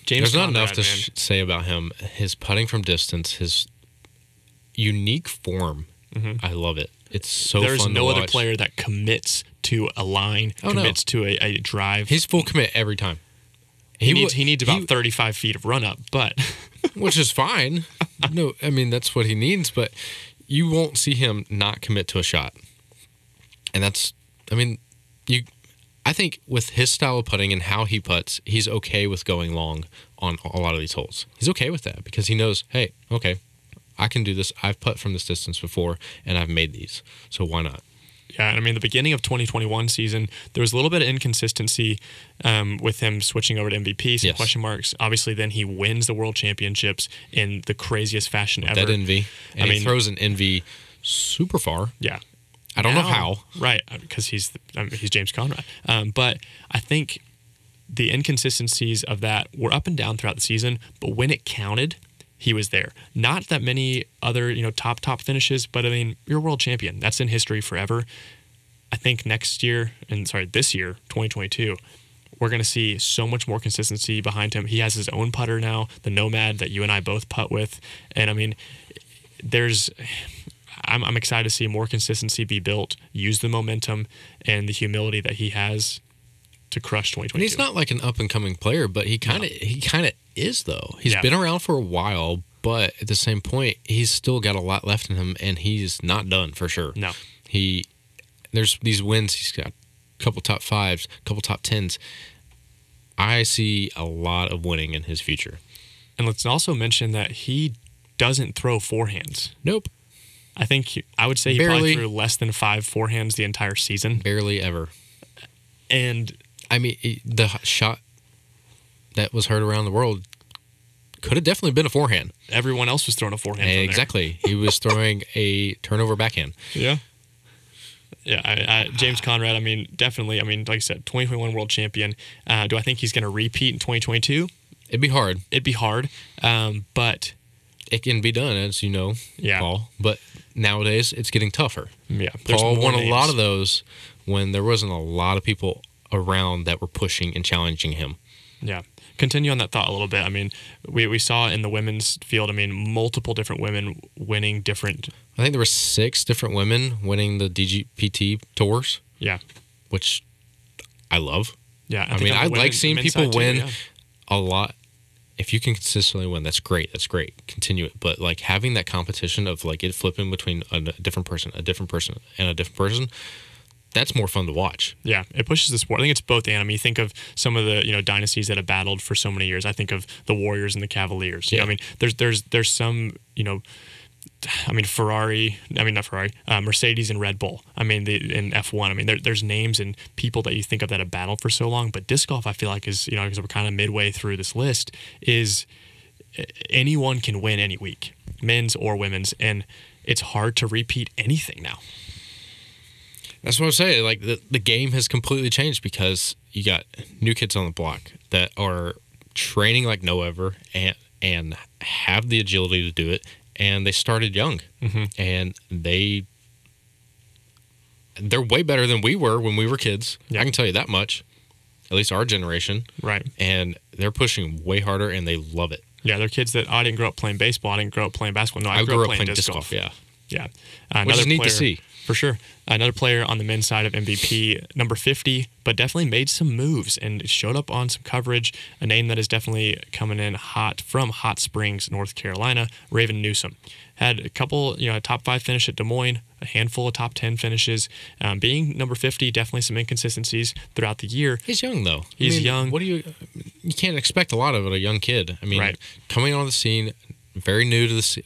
S1: James
S2: there's not enough to sh- say about him. His putting from distance, his unique form. I love it. It's so
S1: Mm-hmm. There's no other player that commits to a line,
S2: Oh, no.
S1: commits to a, a drive.
S2: He's full commit every time.
S1: he,
S2: wa-
S1: needs he needs about 35 feet of run up, but
S2: which is fine. no, I mean that's what he needs, but you won't see him not commit to a shot. And that's I mean, you I think with his style of putting and how he puts, he's okay with going long on a lot of these holes. He's okay with that because he knows, hey, okay, I can do this. I've put from this distance before and I've made these. So why not?
S1: yeah, and I mean the beginning of 2021 season, there was a little bit of inconsistency um, with him switching over to MVP, some
S2: Yes.
S1: question marks. Obviously, then he wins the world championships in the craziest fashion ever.
S2: That envy. And
S1: I
S2: he
S1: mean-
S2: throws an envy super far.
S1: yeah,
S2: I don't know how.
S1: Right, because he's the, I mean, he's James Conrad. Um, but I think the inconsistencies of that were up and down throughout the season. But when it counted, he was there. Not that many other you know top top finishes, but I mean you're a world champion. That's in history forever. I think next year and sorry this year 2022. We're going to see so much more consistency behind him. He has his own putter now, the Nomad that you and I both putt with. And I mean, there's I'm, I'm excited to see more consistency be built, use the momentum and the humility that he has to crush
S2: And
S1: 2022.
S2: he's not like an up and coming player, but he kind of he kind of is though. He's
S1: Yeah.
S2: been around for a while, but at the same point, he's still got a lot left in him, and he's not done for sure.
S1: No.
S2: he there's these wins. He's got a couple top fives, a couple top tens. I see a lot of winning in his future.
S1: And let's also mention that he doesn't throw forehands.
S2: Nope,
S1: I think he- I would say he probably
S2: Barely.
S1: threw less than five forehands the entire season.
S2: barely ever.
S1: And
S2: I mean, the shot that was heard around the world could have definitely been a forehand.
S1: everyone else was throwing a forehand.
S2: Exactly, he was throwing a turnover backhand.
S1: Yeah. Yeah, I, I, James Conrad. I mean, definitely. I mean, like I said, 2021 world champion. Uh, do I think he's going to repeat in 2022?
S2: It'd be hard.
S1: It'd be hard, um, but
S2: it can be done, as you know,
S1: Yeah.
S2: Paul. But nowadays, it's getting tougher.
S1: yeah,
S2: Paul won a lot of those when there wasn't a lot of people around that were pushing and challenging him.
S1: Yeah. Continue on that thought a little bit. I mean, we, we saw in the women's field, I mean, multiple different women winning different.
S2: I think there were six different women winning the DGPT tours,
S1: Yeah.
S2: which I love.
S1: Yeah.
S2: I,
S1: think
S2: mean, I
S1: women-
S2: like seeing people
S1: too,
S2: win
S1: yeah.
S2: a lot. If you can consistently win, that's great. That's great. Continue it. But like having that competition of like it flipping between a different person, a different person, and a different person, that's more fun to watch.
S1: Yeah, it pushes the sport. I think it's both and. I mean, you think of some of the you know dynasties that have battled for so many years. I think of the Warriors and the Cavaliers. You know,
S2: Yeah.
S1: I mean, there's there's there's some you know. I mean Ferrari. I mean not Ferrari. Uh, Mercedes and Red Bull. I mean the in F one. I mean there, there's names and people that you think of that have battled for so long. But disc golf, I feel like is you know because we're kind of midway through this list is anyone can win any week, men's or women's, and it's hard to repeat anything now.
S2: That's what I'm saying. Like the, the game has completely changed because you got new kids on the block that are training like no ever and and have the agility to do it. And they started young, and they they're way better than we were when we were kids.
S1: Yeah.
S2: I can tell you that much. At least our generation,
S1: Right.
S2: and they're pushing way harder, and they love it.
S1: Yeah, they're kids that I didn't grow up playing baseball. I didn't grow up playing basketball. No, I,
S2: I
S1: grew, up playing, disc golf.
S2: Yeah,
S1: Yeah, uh,
S2: which is neat
S1: player,
S2: to see.
S1: For sure. Another player on the men's side of MVP, number 50, but definitely made some moves and showed up on some coverage. A name that is definitely coming in hot from Hot Springs, North Carolina, Raven Newsom. Had a couple, you know, a top five finish at Des Moines, a handful of top 10 finishes. Um, being number 50, definitely some inconsistencies throughout the year.
S2: He's young though.
S1: He's young.
S2: What do you? You can't expect a lot of it. A young kid. I mean,
S1: Right.
S2: coming on the scene, very new to the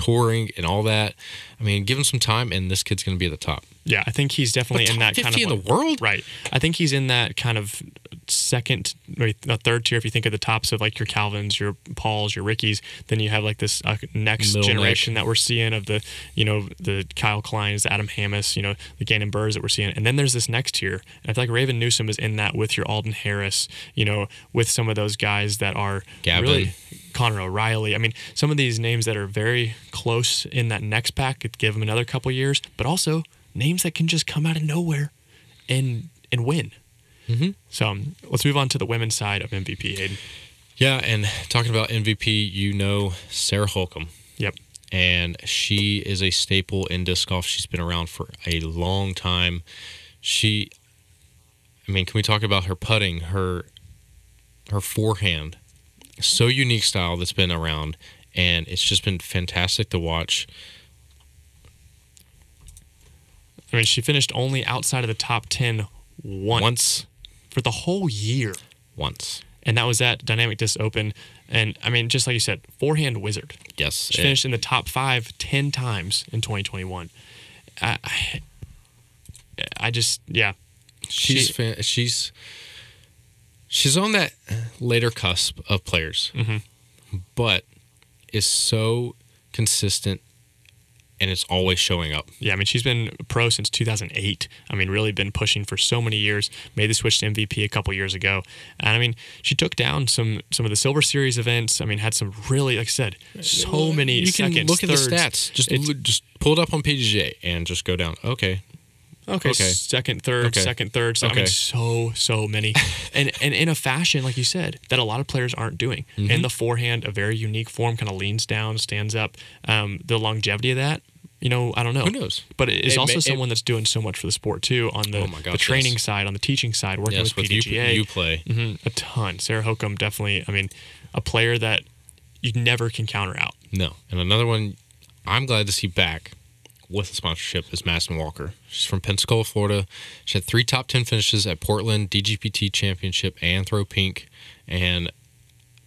S2: touring and all that. I mean, give him some time, and this kid's going to be at the top.
S1: Yeah, I think he's definitely in that kind
S2: 50
S1: of
S2: in the world?
S1: Right. I think he's in that kind of second or third tier. If you think of the tops of like your Calvins, your Pauls, your Rickies, then you have like this uh, next
S2: Middle
S1: generation that we're seeing of the you know the Kyle Kleins, the Adam Hammes, you know the Gannon Buhrs that we're seeing, and then there's this next tier. And I feel like Raven Newsom is in that with your Alden Harris, you know, with some of those guys that are
S2: Gavin.
S1: really Connor O'Reilly. I mean, some of these names that are very close in that next pack could give them another couple years, but also names that can just come out of nowhere and and win.
S2: Mhm.
S1: So um, let's move on to the women's side of MVP. Hayden.
S2: Yeah, and talking about MVP, you know Sarah Hokom.
S1: Yep.
S2: and she is a staple in disc golf. She's been around for a long time. She, I mean, can we talk about her putting, her, her forehand, so unique style that's been around, and it's just been fantastic to watch.
S1: I mean, she finished only outside of the top ten once,
S2: Once,
S1: for the whole year,
S2: once,
S1: and that was at Dynamic Disc Open. And I mean, just like you said, forehand wizard.
S2: yes,
S1: She finished in the top five 10 times in 2021. I, I, I just, yeah.
S2: she's
S1: she-
S2: fan, she's she's on that later cusp of players,
S1: Mhm.
S2: but is so consistent, and it's always showing up.
S1: Yeah, I mean, she's been pro since 2008. I mean, really been pushing for so many years. Made the switch to MVP a couple years ago, and I mean, she took down some some of the Silver Series events. I mean, had some really, like I said, so many.
S2: You can
S1: seconds,
S2: look at
S1: thirds.
S2: the stats. Just
S1: It's-
S2: just pull it up on PGA and just go down. Okay,
S1: Okay,
S2: Okay.
S1: second, third,
S2: Okay.
S1: second, third. So I mean, so so many, and and in a fashion like you said that a lot of players aren't doing.
S2: Mm-hmm.
S1: In the forehand, a very unique form, kind of leans down, stands up. Um, the longevity of that, you know, I don't know.
S2: Who knows?
S1: But it is
S2: It
S1: also
S2: it-
S1: someone that's doing so much for the sport too, on the
S2: Oh my
S1: the training
S2: yes.
S1: side, on the teaching side, working
S2: yes,
S1: with
S2: with you,
S1: PDGA.
S2: you play.
S1: Mhm, a ton. Sarah Hokom definitely. I mean, a player that you never can counter out.
S2: No, and another one I'm glad to see back with a sponsorship is Madison Walker. She's from Pensacola, Florida. She had three top ten finishes at Portland DGPT Championship and Throw Pink, and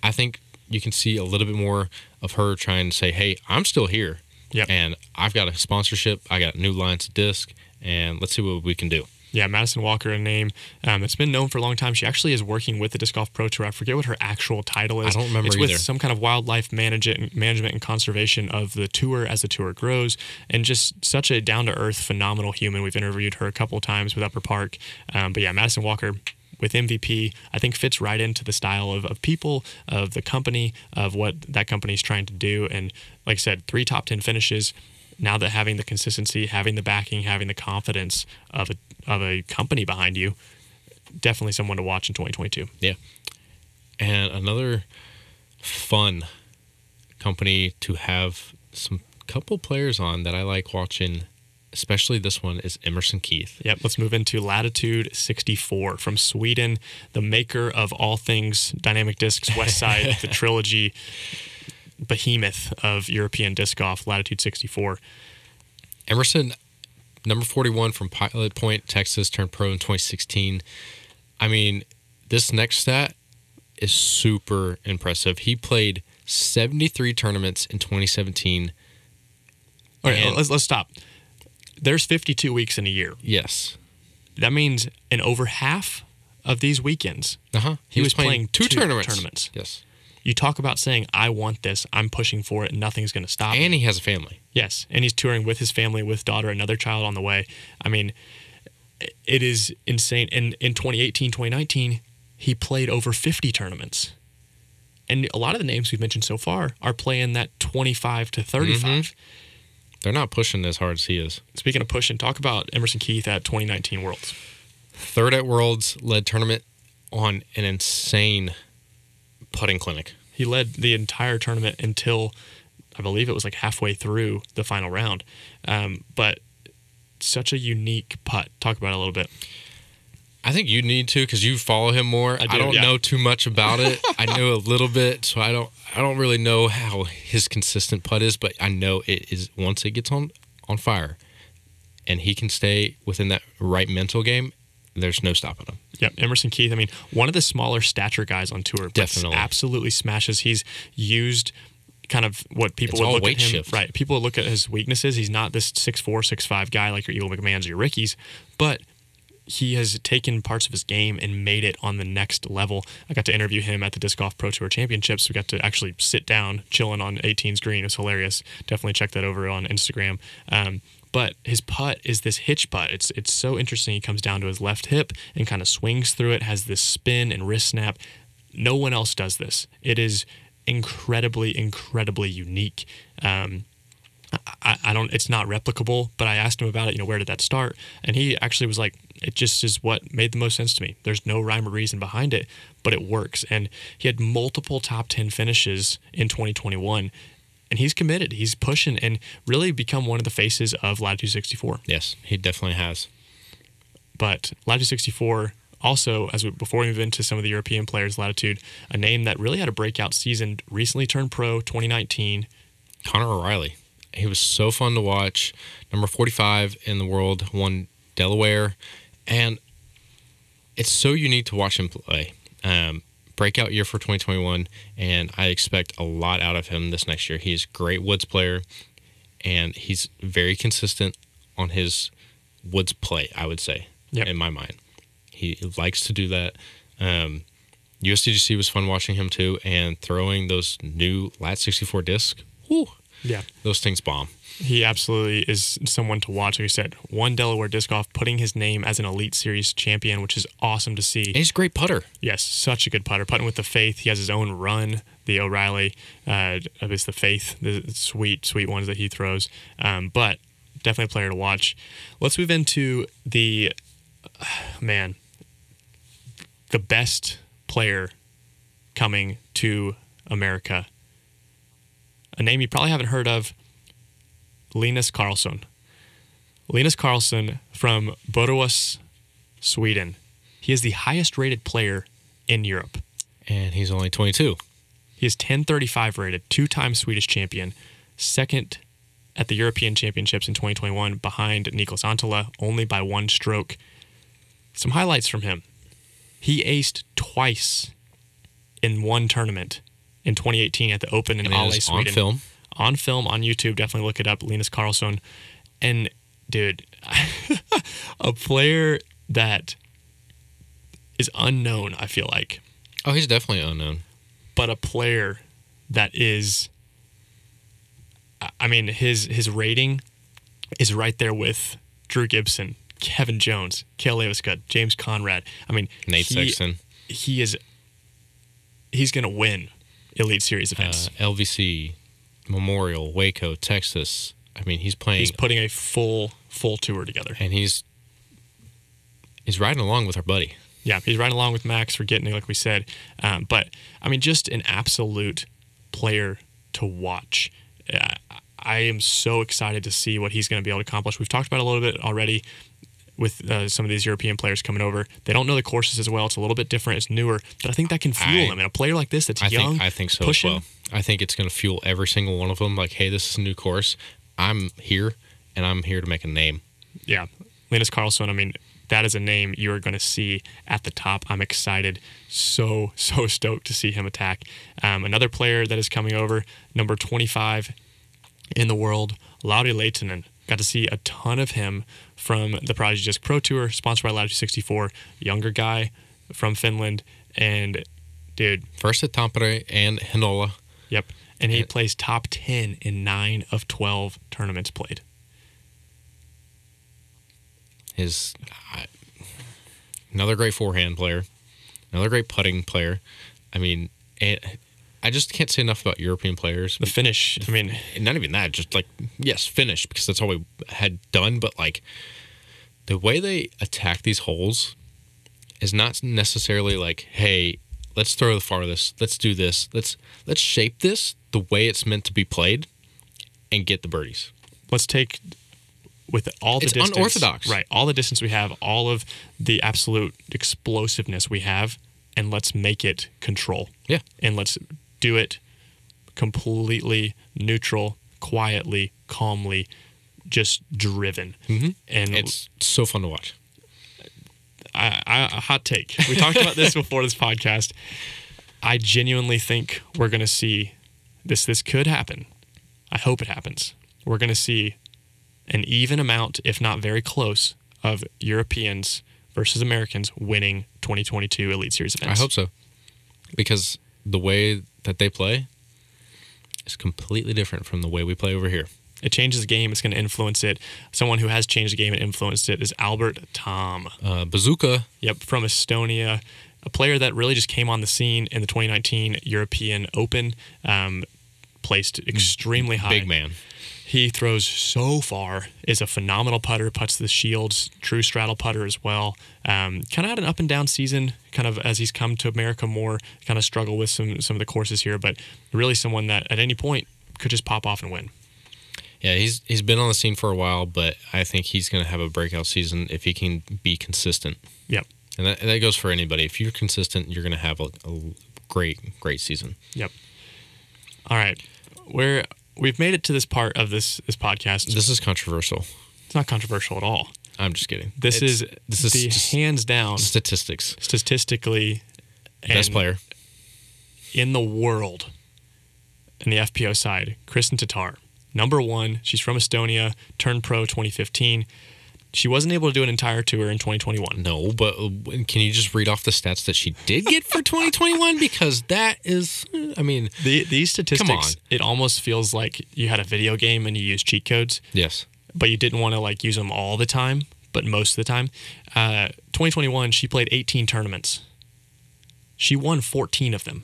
S2: I think you can see a little bit more of her trying to say, "Hey, I'm still here."
S1: Yep.
S2: And I've got a sponsorship. I got new lines of disc, and let's see what we can do.
S1: Yeah, Madison Walker, a name um, that's been known for a long time. She actually is working with the Disc Golf Pro Tour. I forget what her actual title is.
S2: I don't remember
S1: It's with some kind of wildlife management, management and conservation of the tour as the tour grows, and just such a down to earth, phenomenal human. We've interviewed her a couple times with Upper Park, um, but yeah, Madison Walker with MVP, I think fits right into the style of, of people, of the company, of what that company is trying to do. And like I said, three top 10 finishes. Now that having the consistency, having the backing, having the confidence of a, of a company behind you, definitely someone to watch in 2022.
S2: Yeah. And another fun company to have some couple players on that I like watching, especially this one, is Emerson Keith.
S1: Yep, let's move into Latitude 64 from Sweden, the maker of all things Dynamic Discs, West Side, the trilogy behemoth of European disc golf, Latitude 64.
S2: Emerson, number 41 from Pilot Point, Texas, turned pro in 2016. I mean, this next stat is super impressive. He played 73 tournaments in 2017.
S1: All right, let's, let's stop. There's 52 weeks in a year.
S2: Yes.
S1: That means in over half of these weekends,
S2: Uh huh.
S1: He was playing two
S2: tournaments.
S1: tournaments.
S2: Yes.
S1: You talk about saying, I want this, I'm pushing for it, and nothing's going to stop me.
S2: And he has a family.
S1: Yes, and he's touring with his family, with daughter, another child on the way. I mean, it is insane. And in 2018, 2019, he played over 50 tournaments. And a lot of the names we've mentioned so far are playing that 25 to 35. Mm-hmm.
S2: They're not pushing as hard as he is.
S1: Speaking of pushing, talk about Emerson Keith at 2019 Worlds.
S2: Third at Worlds, led tournament on an insane putting clinic.
S1: He led the entire tournament until I believe it was like halfway through the final round. Um, but such a unique putt. Talk about it a little bit.
S2: I think you need to because you follow him more. I,
S1: do,
S2: don't
S1: yeah.
S2: know too much about it. I know a little bit, so I don't. I don't really know how his consistent putt is, but I know it is once it gets on on fire, and he can stay within that right mental game. There's no stopping him.
S1: Yep, Emerson Keith. I mean, one of the smaller stature guys on tour,
S2: Definitely.
S1: absolutely smashes. He's used kind of what people
S2: It's
S1: would look at him.
S2: shift.
S1: Right, people look at his weaknesses. He's not this six four, six five guy like your Eagle McMahon's or your Rickies, but he has taken parts of his game and made it on the next level. I got to interview him at the Disc Golf Pro Tour Championships. We got to actually sit down, chilling on 18's green. It was hilarious. Definitely check that over on Instagram. Um, but his putt is this hitch putt. It's it's so interesting. He comes down to his left hip and kind of swings through it. Has this spin and wrist snap. No one else does this. It is incredibly, incredibly unique. Um, I, I don't it's not replicable but i asked him about it you know where did that start and he actually was like it just is what made the most sense to me there's no rhyme or reason behind it but it works and he had multiple top 10 finishes in 2021 and he's committed he's pushing and really become one of the faces of latitude 64
S2: Yes, he definitely has.
S1: but latitude 64 also as we, before we move into some of the european players latitude a name that really had a breakout season recently turned pro 2019
S2: Connor O'Reilly. He was so fun to watch. Number 45 in the world, won Delaware. And it's so unique to watch him play. Um, breakout year for 2021, and I expect a lot out of him this next year. He's great woods player, and he's very consistent on his woods play, I would say,
S1: Yep.
S2: in my mind. He likes to do that. Um, USDGC was fun watching him too, and throwing those new Lat 64 discs. Whew,
S1: yeah
S2: those things bomb.
S1: He absolutely is someone to watch. Like I said, won Delaware disc golf, putting his name as an Elite Series champion, which is awesome to see.
S2: And he's a great putter.
S1: Yes, such a good putter. Putting with the faith. He has his own run, the O'Reilly uh, his the faith, the sweet, sweet ones that he throws. Um, but definitely a player to watch. Let's move into the man, the best player coming to America. A name you probably haven't heard of, Linus Carlsson. Linus Carlsson from Borås, Sweden. He is the highest rated player in Europe.
S2: And he's only 22.
S1: He is 1035 rated, two time Swedish champion, second at the European Championships in 2021 behind Niklas Anttila, only by one stroke. Some highlights from him. He aced twice in one tournament in 2018 at the Open in Ale, Sweden.
S2: on film.
S1: On film on YouTube. Definitely look it up. Linus Carlsson. And dude, a player that is unknown, I feel like
S2: Oh, he's definitely unknown.
S1: but a player that is I- mean his his rating is right there with Drew Gibson, Kevin Jones, Cale Leiviska, James Conrad. I mean
S2: Nate
S1: he,
S2: Sexton,
S1: he is he's going to win Elite Series
S2: uh,
S1: events.
S2: LVC, Memorial, Waco, Texas. I mean, he's playing
S1: he's putting a full full tour together.
S2: and he's he's riding along with our buddy.
S1: Yeah, he's riding along with Max for getting it, like we said. Um, but I mean, just an absolute player to watch. Uh, I am so excited to see what he's going to be able to accomplish. We've talked about a little bit already with uh, some of these European players coming over. They don't know the courses as well. It's a little bit different. It's newer, but I think that can fuel
S2: I-
S1: them. And a player like this that's
S2: I
S1: young,
S2: think I think so
S1: pushing,
S2: as well. I think it's going to fuel every single one of them. Like, hey, this is a new course. I'm here, and I'm here to make a name.
S1: yeah, Linus Carlsson. I mean, that is a name you're going to see at the top. I'm excited, so so stoked to see him attack. Um, another player that is coming over, number 25 in the world, Lauri Lehtinen. Got to see a ton of him from the Prodigy Disc Pro Tour, sponsored by Latitude 64. Younger guy from Finland, and dude,
S2: First at Tampere and Heinola.
S1: yep, and he
S2: And-
S1: plays top 10 in nine of 12 tournaments played.
S2: His another great forehand player, another great putting player. I mean, and I just can't say enough about European players.
S1: The finish, I mean,
S2: not even that, just like yes, finish because that's all we had done. But like the way they attack these holes is not necessarily like, hey, let's throw the farthest, let's do this, let's let's shape this the way it's meant to be played, and get the birdies.
S1: let's take with all the
S2: It's
S1: distance,
S2: unorthodox.
S1: right? All the distance we have, all of the absolute explosiveness we have, and let's make it control.
S2: Yeah.
S1: and let's do it completely neutral, quietly, calmly, just driven. Mm-hmm. And
S2: It's so fun to watch.
S1: I, I, a hot take. We talked about this before this podcast. I genuinely think we're going to see this. This could happen. I hope it happens. We're going to see an even amount, if not very close, of Europeans versus Americans winning 2022 Elite Series events.
S2: I hope so. Because the way that they play is completely different from the way we play over here.
S1: It changes the game. It's going to influence it. Someone who has changed the game and influenced it is Albert Tamm.
S2: Uh, Bazooka,
S1: Yep, from Estonia, a player that really just came on the scene in the 2019 European Open. Um, placed extremely high.
S2: big man.
S1: He throws so far. Is a phenomenal putter. Puts the shields. True straddle putter as well. Um, kind of had an up and down season. Kind of as he's come to America more. Kind of struggle with some some of the courses here, but really someone that at any point could just pop off and win.
S2: Yeah, he's he's been on the scene for a while, but I think he's going to have a breakout season if he can be consistent.
S1: Yep.
S2: And that, that goes for anybody. If you're consistent, you're going to have a, a great, great season.
S1: Yep. All right, we're we've made it to this part of this this podcast.
S2: This is controversial.
S1: It's not controversial at all.
S2: I'm just kidding.
S1: This
S2: It's-
S1: is
S2: this is
S1: the hands down
S2: statistics.
S1: statistically
S2: Best player.
S1: in the world in the FPO side, Kristin Tattar. Number one, she's from Estonia, turned pro 2015. She wasn't able to do an entire tour in 2021.
S2: No, but uh, can you just read off the stats that she did get for 2021? Because that is, I mean,
S1: The, these statistics,
S2: on.
S1: it almost feels like you had a video game and you used cheat codes,
S2: yes.
S1: but you didn't want to like use them all the time, but most of the time. Uh, 2021, she played 18 tournaments. She won 14 of them.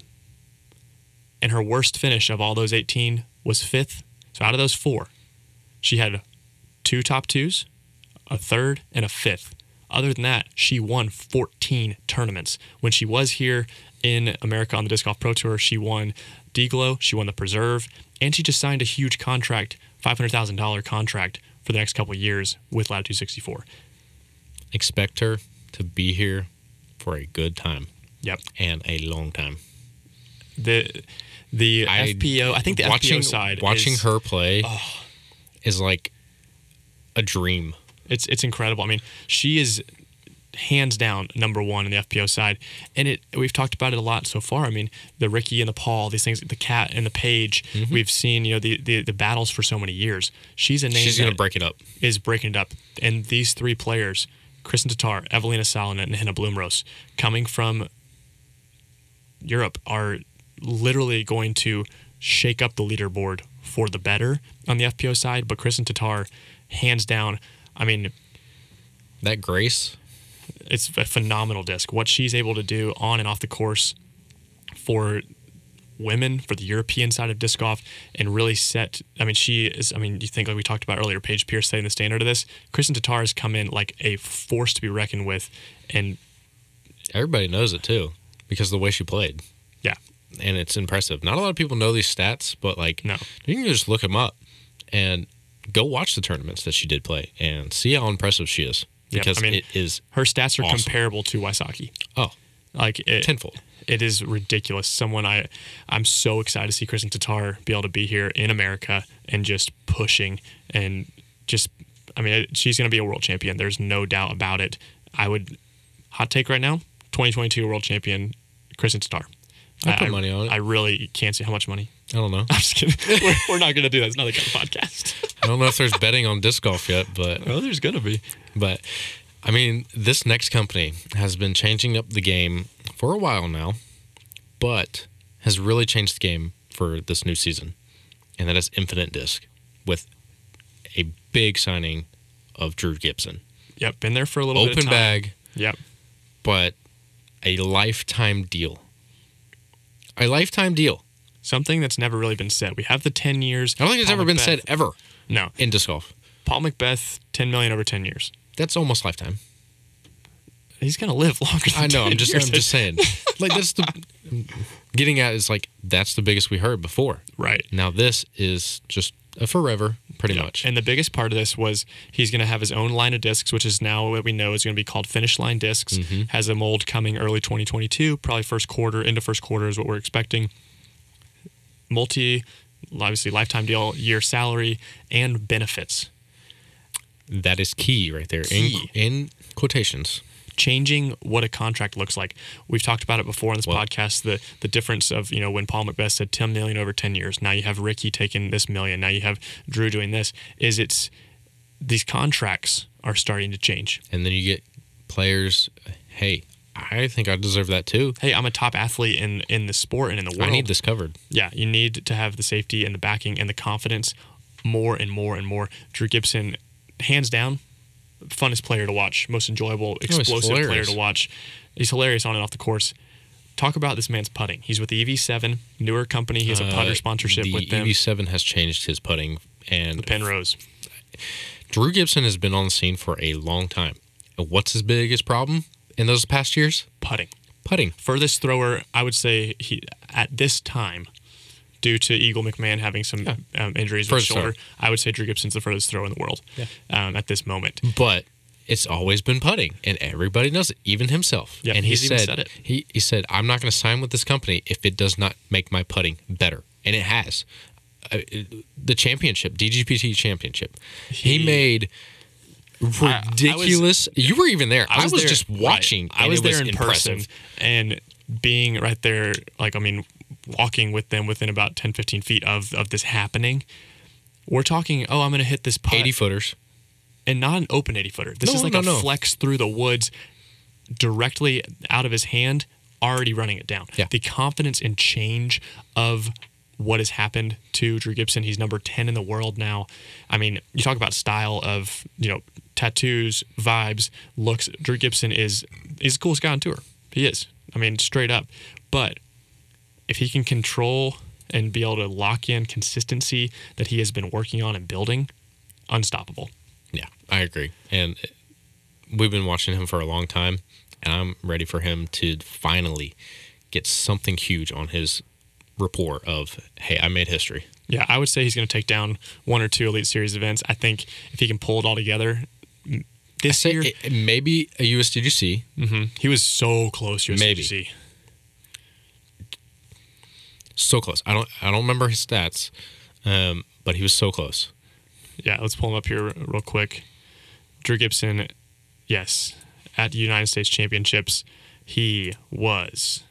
S1: And her worst finish of all those 18 was fifth. So out of those four, she had two top twos, a third, and a fifth. Other than that, she won 14 tournaments. When she was here in America on the Disc Golf Pro Tour, she won Deglow, she won the Preserve, and she just signed a huge contract, $500,000 contract for the next couple of years with Latitude 64.
S2: Expect her to be here for a good time
S1: Yep.
S2: and a long time.
S1: The the
S2: I-
S1: FPO, I think the
S2: watching,
S1: FPO side
S2: watching
S1: is,
S2: her play is like a dream.
S1: It's it's incredible. I mean, she is hands down number one in the FPO side, and it we've talked about it a lot so far. I mean, the Ricky and the Paul, these things, the Cat and the Paige.
S2: Mm-hmm.
S1: We've seen you know the, the the battles for so many years. She's a name
S2: She's going to break it up.
S1: is breaking it up, and these three players, Kristin Tattar, Eveliina Salonen, and Hannah Blomroos, coming from Europe, are literally going to shake up the leaderboard for the better on the FPO side. But Kristin Tattar, hands down, I mean,
S2: That grace,
S1: it's a phenomenal disc. What she's able to do on and off the course for women, for the European side of disc golf, and really set. I mean, she is. I mean, you think like we talked about earlier, Paige Pierce setting the standard of this. Kristin Tattar has come in like a force to be reckoned with, and
S2: everybody knows it too because of the way she played.
S1: yeah,
S2: And it's impressive. Not a lot of people know these stats, but like
S1: No.
S2: you can just look them up and go watch the tournaments that she did play and see how impressive she is.
S1: Yep,
S2: Because
S1: I mean-
S2: it is
S1: her stats are
S2: Awesome.
S1: comparable to Wysocki.
S2: oh
S1: Like it,
S2: tenfold.
S1: it is ridiculous. Someone I I'm so excited to see Kristin Tattar be able to be here in America and just pushing and just I mean she's going to be a world champion. There's no doubt about it. I would hot take right now, 2022 world champion Kristin Tattar.
S2: I'll put money on it.
S1: I really can't see how much money.
S2: I don't know.
S1: I'm just kidding. we're, we're not going to do that. It's not the kind of podcast.
S2: I don't know if there's betting on disc golf yet, but
S1: well, there's going to be.
S2: But I mean, this next company has been changing up the game for a while now, but has really changed the game for this new season. And that is Infinite Disc with a big signing of Drew Gibson.
S1: Yep, been there for a little bit
S2: Open bag,
S1: Yep.
S2: but a lifetime deal. A lifetime deal.
S1: Something that's never really been said. We have the 10 years.
S2: I don't think it's
S1: Paul
S2: ever been
S1: McBeth-
S2: said ever
S1: No.
S2: in disc golf.
S1: Paul McBeth, 10 million over 10 years.
S2: That's almost lifetime.
S1: He's going to live longer than
S2: I know.
S1: 10
S2: I'm just. I'm just saying. Like that's the. Getting at is like that's the biggest we heard before.
S1: Right.
S2: Now this is just a forever. Pretty
S1: Yeah.
S2: much.
S1: And the biggest part of this was he's going to have his own line of discs, which is now what we know is going to be called Finish Line Discs.
S2: Mm-hmm.
S1: Has a mold coming early 2022, probably first quarter into first quarter is what we're expecting. Multi, obviously lifetime deal, year salary, and benefits.
S2: that is key right there
S1: Key.
S2: in in quotations.
S1: Changing what a contract looks like. We've talked about it before on this
S2: Well-
S1: podcast. The the difference of you know when Paul McBeth said ten million over ten years. Now you have Ricky taking this million. Now you have Drew doing this. Is it's these contracts are starting to change.
S2: And then you get players, hey, I think I deserve that too.
S1: Hey, I'm a top athlete in in the sport and in the world.
S2: I need this covered.
S1: Yeah, you need to have the safety and the backing and the confidence more and more and more. Drew Gibson, hands down, funnest player to watch, most enjoyable,
S2: he's
S1: explosive player to watch. He's hilarious on and off the course. Talk about this man's putting. He's with the EV7, newer company. He has a putter
S2: Uh,
S1: sponsorship
S2: the
S1: with them.
S2: EV7 has changed his putting, and the
S1: Penrose.
S2: Drew Gibson has been on the scene for a long time. What's his biggest problem in those past years?
S1: Putting.
S2: Putting.
S1: Furthest thrower, I would say he at this time, due to Eagle McMahon having some
S2: Yeah.
S1: um, injuries with
S2: Furthest
S1: shoulder,
S2: thrower.
S1: I would say Drew Gibson's the furthest throw in the world um, at this moment.
S2: But it's always been putting, and everybody knows it, even himself.
S1: Yeah,
S2: and he said,
S1: said it.
S2: He, he said, I'm not going to sign with this company if it does not make my putting better. And it has. Uh, the championship, DGPT championship, he,
S1: He-
S2: made
S1: I was-
S2: ridiculous. you were even there. I was,
S1: there-
S2: just
S1: right.
S2: watching.
S1: I
S2: and
S1: was there in
S2: impressive.
S1: person and being right there, like I mean, walking with them within about 10, 15 feet of of this happening. We're talking, oh, I'm going to hit this putt,
S2: 80 footers.
S1: and not an open 80 footer. This
S2: No,
S1: is like
S2: no,
S1: a
S2: no.
S1: flex through the woods, directly out of his hand, already running it down.
S2: Yeah.
S1: The confidence and change of what has happened to Drew Gibson. He's number 10 in the world now. I mean, you talk about style of, you know, tattoos, vibes, looks. Drew Gibson is is the coolest guy on tour. He is. I mean, straight up. But if he can control and be able to lock in consistency that he has been working on and building, unstoppable.
S2: Yeah, I agree. And we've been watching him for a long time, and I'm ready for him to finally get something huge on his report of, hey, I made history.
S1: Yeah, I would say he's going to take down one or two Elite Series events. I think if he can pull it all together this year,
S2: it- maybe a USDGC.
S1: mhm, he was so close. to
S2: Maybe. So close. I don't I don't remember his stats, um, but he was so close.
S1: Yeah, let's pull him up here real quick. Drew Gibson, yes, at United States Championships, he was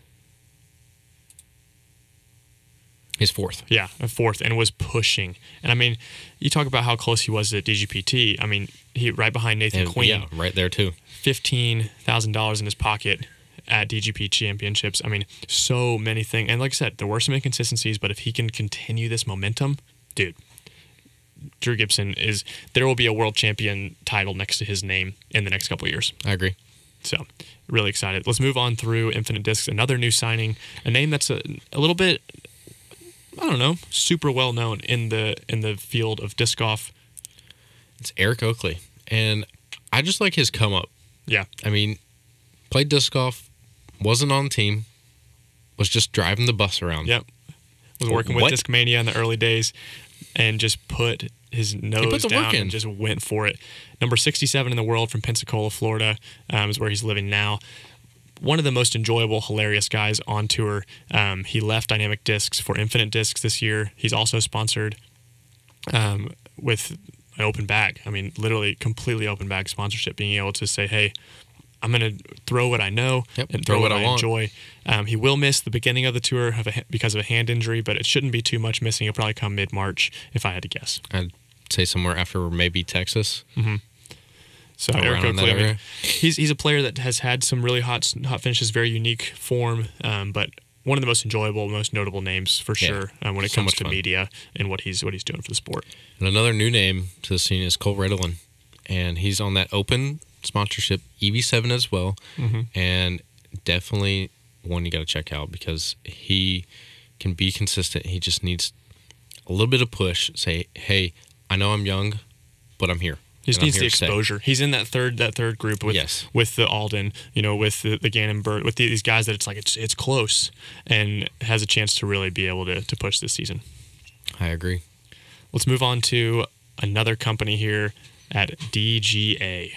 S2: His fourth.
S1: yeah a fourth and was pushing. And I mean, you talk about how close he was at DGPT. I mean, he right behind Nathan
S2: And
S1: Queen.
S2: yeah, right there too.
S1: fifteen thousand dollars in his pocket at DGP championships. I mean, so many things. And like I said, there were some inconsistencies, but if he can continue this momentum, dude, Drew Gibson is there will be a world champion title next to his name in the next couple of years.
S2: I agree.
S1: So really excited. Let's move on through Infinite Discs. Another new signing, a name that's a, a little bit I don't know, super well known in the in the field of disc golf.
S2: It's Eric Oakley, and I just like his come up.
S1: Yeah.
S2: I mean, played disc golf, wasn't on the team, was just driving the bus around.
S1: Yep. Was working with
S2: What?
S1: Discmania in the early days and just put his nose
S2: the
S1: down and just went for it. Number 67 in the world from Pensacola, Florida, um, is where he's living now. One of the most enjoyable, hilarious guys on tour. Um, he left Dynamic Discs for Infinite Discs this year. He's also sponsored um, with an open bag. I mean, literally completely open bag sponsorship, being able to say, hey, I'm going to throw what I know
S2: Yep,
S1: and
S2: throw
S1: throw,
S2: what
S1: what,
S2: I
S1: enjoy. Um, he will miss the beginning of the tour of a, because of a hand injury, but it shouldn't be too much missing. He'll probably come mid March, if I had to guess.
S2: I'd say somewhere after maybe Texas.
S1: So
S2: Around
S1: Eric Oakley, I mean, he's he's a player that has had some really hot hot finishes, very unique form, um, but one of the most enjoyable, most notable names for
S2: Yeah,
S1: sure um, when it
S2: so
S1: comes to
S2: fun.
S1: media and what he's what he's doing for the sport.
S2: And another new name to the scene is Cole Redalen, and he's on that open sponsorship EV7 as well, mm-hmm. and definitely one you got to check out because he can be consistent. He just needs a little bit of push. Say, hey, I know I'm young, but I'm here.
S1: He just
S2: and
S1: needs the exposure. He's in that third that third group with
S2: Yes.
S1: with the Alden, you know, with the, the Gannon Burt, with these guys that it's like it's it's close and has a chance to really be able to to push this season.
S2: I agree.
S1: Let's move on to another company here at DGA.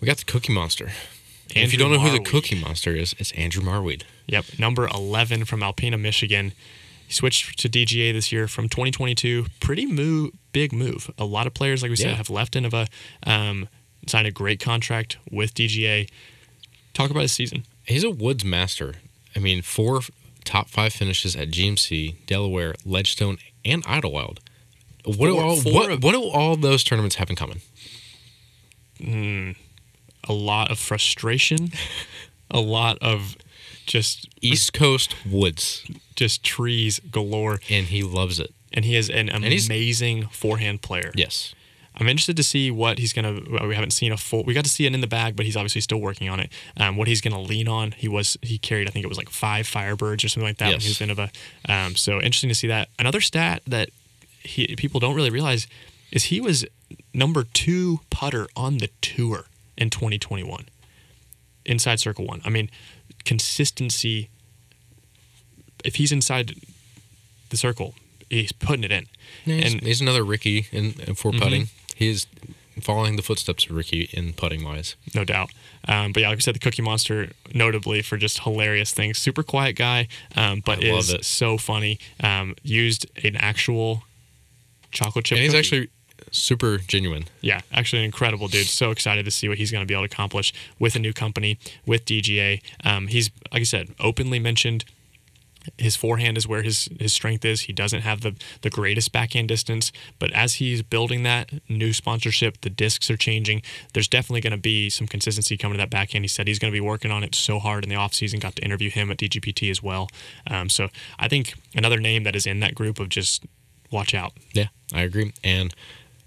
S2: We got the Cookie Monster. And if you don't know who the Cookie Monster is, it's Andrew Marwede.
S1: Yep, number 11 from Alpena, Michigan. He switched to DGA this year from 2022. Pretty move, big move. A lot of players, like we said, have left Innova, um, signed a great contract with DGA. Talk about his season.
S2: He's a woods master. I mean, four top five finishes at GMC, Delaware, Ledgestone, and Idlewild. What do all what, what do all those tournaments have in common?
S1: A lot of frustration, a lot of just
S2: East Coast woods,
S1: just trees galore,
S2: and he loves it.
S1: and he is an amazing forehand player.
S2: Yes.
S1: I'm interested to see what he's gonna. We haven't seen a full. We got to see it in the bag, but he's obviously still working on it. Um, what he's gonna lean on. He was he carried. I think it was like five Firebirds or something like that when he
S2: Yes.
S1: was in Innova. Um, so interesting to see that. Another stat that he people don't really realize is he was number two putter on the tour in 2021 inside circle one. I mean, consistency. If he's inside the circle, he's putting it in.
S2: Yeah, he's,
S1: And-
S2: he's another Ricky in, in for putting. He is following the footsteps of Ricky in putting wise.
S1: no doubt. Um, but yeah, like I said, the Cookie Monster, notably for just hilarious things. Super quiet guy, um, but is
S2: it.
S1: so funny. Um, used an actual chocolate chip.
S2: And he's
S1: cookie.
S2: actually super genuine.
S1: yeah, actually an incredible dude. So excited to see what he's going to be able to accomplish with a new company with DGA. Um, he's like I said, openly mentioned. His forehand is where his, his strength is. He doesn't have the, the greatest backhand distance, but as he's building that new sponsorship, the discs are changing. There's definitely going to be some consistency coming to that backhand. He said he's going to be working on it so hard in the offseason. Got to interview him at DGPT as well. Um, so I think another name that is in that group of just watch out.
S2: Yeah, I agree. And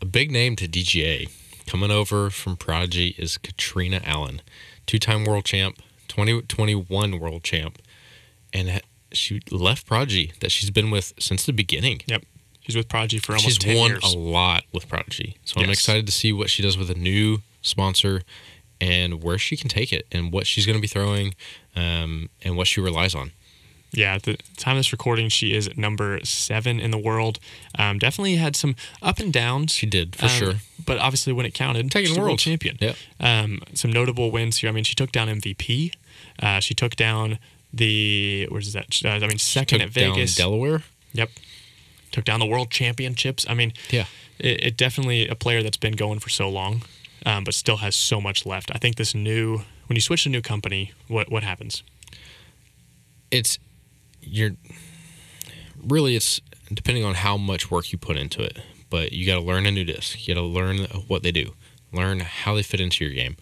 S2: a big name to DGA coming over from Prodigy is Catrina Allen, two time world champ, 2021 world champ. And she left Prodigy that she's been with since the beginning.
S1: Yep. She's with Prodigy for almost
S2: She's
S1: 10
S2: won a lot with Prodigy. So I'm excited to see what she does with a new sponsor and where she can take it and what she's going to be throwing um, and what she relies on.
S1: Yeah, at the time of this recording, she is number seven in the world. Um, definitely had some up and downs.
S2: She did, for
S1: um,
S2: sure.
S1: But obviously, when it counted,
S2: Taking
S1: she's a world champion.
S2: Yep.
S1: Um, some notable wins here. I mean, she took down MVP. Uh, she took down the where's that? Uh, I mean, second at Vegas.
S2: Delaware.
S1: Yep. Took down the world championships. I mean,
S2: Yeah.
S1: it, it definitely a player that's been going for so long, um, but still has so much left. I think this new when you switch to a new company, what what happens?
S2: it's you're really it's depending on how much work you put into it but you got to learn a new disc. You got to learn what they do. Learn how they fit into your game.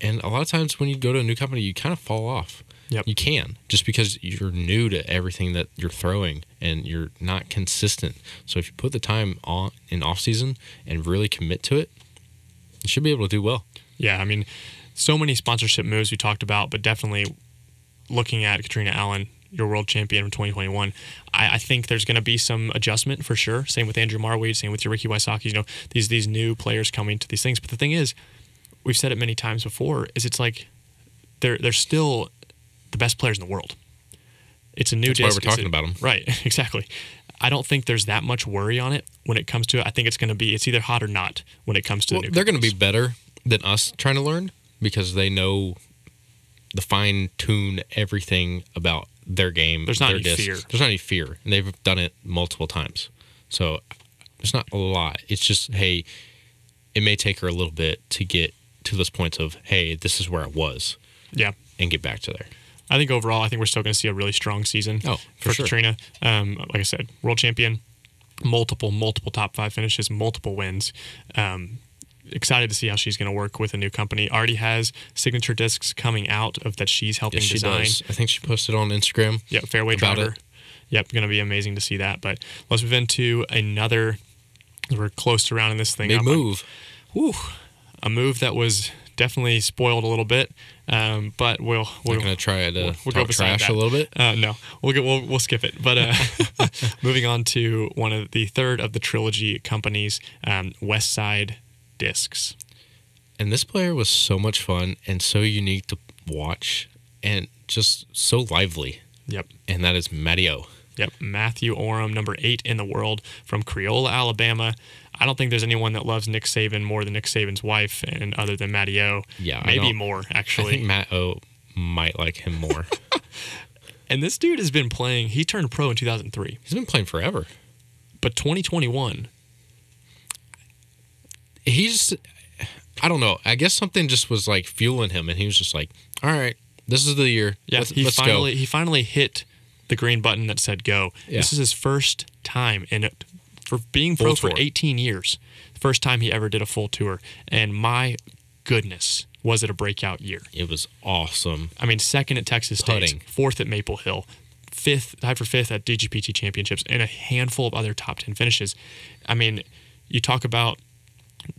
S2: And a lot of times when you go to a new company you kind of fall off.
S1: Yep.
S2: you can just because you're new to everything that you're throwing and you're not consistent. So if you put the time on in off season and really commit to it you should be able to do well.
S1: Yeah, I mean, so many sponsorship moves we talked about, but definitely looking at Catrina Allen, your world champion from 2021, I, I think there's going to be some adjustment for sure. Same with Andrew Marwede, same with your Ricky Wysocki. You know, these these new players coming to these things. But the thing is, we've said it many times before, is it's like they're they're still the best players in the world. It's a new
S2: That's why
S1: disc.
S2: we're
S1: it's
S2: talking
S1: a-
S2: them,
S1: Right, exactly. I don't think there's that much worry on it when it comes to it. I think it's going to be it's either hot or not when it comes to
S2: Well,
S1: the new.
S2: they're going to be better than us trying to learn because they know the fine tune everything about their game.
S1: There's not any
S2: discs.
S1: fear.
S2: There's not any fear, and they've done it multiple times. So there's not a lot. It's just hey, it may take her a little bit to get to those points of hey, this is where I was,
S1: yeah.
S2: and get back to there.
S1: I think overall, I think we're still going to see a really strong season
S2: Oh,
S1: for,
S2: for sure.
S1: Catrina. Um, like I said, world champion, multiple, multiple top five finishes, multiple wins. Um, excited to see how she's going to work with a new company. Already has signature discs coming out of that she's helping
S2: Yes, she
S1: design.
S2: does. I think she posted on Instagram.
S1: Yep, fairway
S2: about
S1: driver.
S2: it.
S1: Yep, going to be amazing to see that. But let's move into another. We're close to rounding this thing
S2: Big
S1: up.
S2: move.
S1: Whew, a move that was definitely spoiled a little bit, um, but we'll
S2: We're
S1: we'll
S2: gonna try to
S1: we'll- we'll go
S2: trash
S1: that.
S2: a little bit.
S1: Uh, no, we'll get we'll, we'll skip it. But uh, moving on to one of the third of the trilogy companies, um, West Side Discs.
S2: And this player was so much fun and so unique to watch and just so lively.
S1: Yep.
S2: And that is Matteo.
S1: Yep, Matthew Orum, number eight in the world from Creola, Alabama. I don't think there's anyone that loves Nick Saban more than Nick Saban's wife, and other than Matty O.
S2: Yeah,
S1: maybe more
S2: I
S1: actually.
S2: think Matt O might like him more.
S1: and this dude has been playing. He turned pro in 2003,
S2: He's been playing forever.
S1: but 2021.
S2: He's, I don't know. I guess something just was like fueling him, and he was just like, "All right, this is the year.
S1: Yeah,
S2: let's,
S1: he
S2: let's
S1: finally
S2: go."
S1: he finally hit the green button that said go.
S2: Yeah.
S1: This is his first time in it for being pro for 18 years. First time he ever did a full tour, and my goodness, was it a breakout year?
S2: It was awesome.
S1: I mean, second at Texas State, fourth at Maple Hill, fifth tied for fifth at DGPT championships, and a handful of other top ten finishes. I mean, you talk about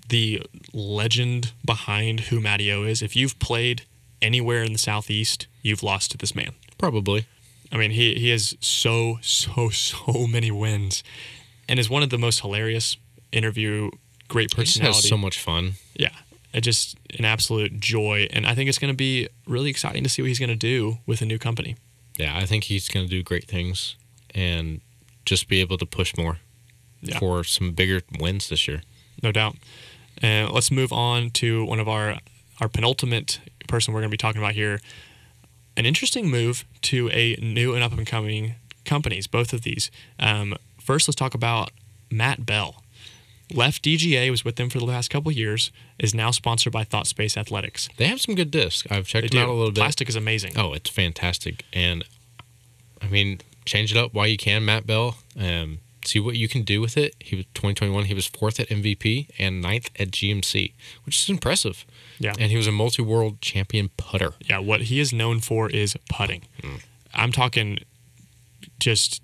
S1: the legend behind who Matteo is. If you've played anywhere in the southeast, you've lost to this man.
S2: Probably.
S1: I mean, he he has so so so many wins, and is one of the most hilarious interview. Great personality.
S2: He has so much fun.
S1: Yeah, just an absolute joy, and I think it's going to be really exciting to see what he's going to do with a new company.
S2: Yeah, I think he's going to do great things and just be able to push more
S1: Yeah.
S2: for some bigger wins this year.
S1: No doubt. And let's move on to one of our our penultimate person we're going to be talking about here. An interesting move to a new and up and coming companies. Both of these. Um, first, let's talk about Matt Bell. Left DGA was with them for the last couple of years. Is now sponsored by Thought Space Athletics.
S2: They have some good discs. I've checked
S1: They
S2: them
S1: do.
S2: out a little bit.
S1: Plastic is amazing.
S2: Oh, it's fantastic. And I mean, change it up while you can, Matt Bell. Um, see what you can do with it. He was 2021. He was fourth at MVP and ninth at GMC, which is impressive.
S1: Yeah.
S2: And he was a multi-world champion putter.
S1: Yeah, what he is known for is putting. I'm talking just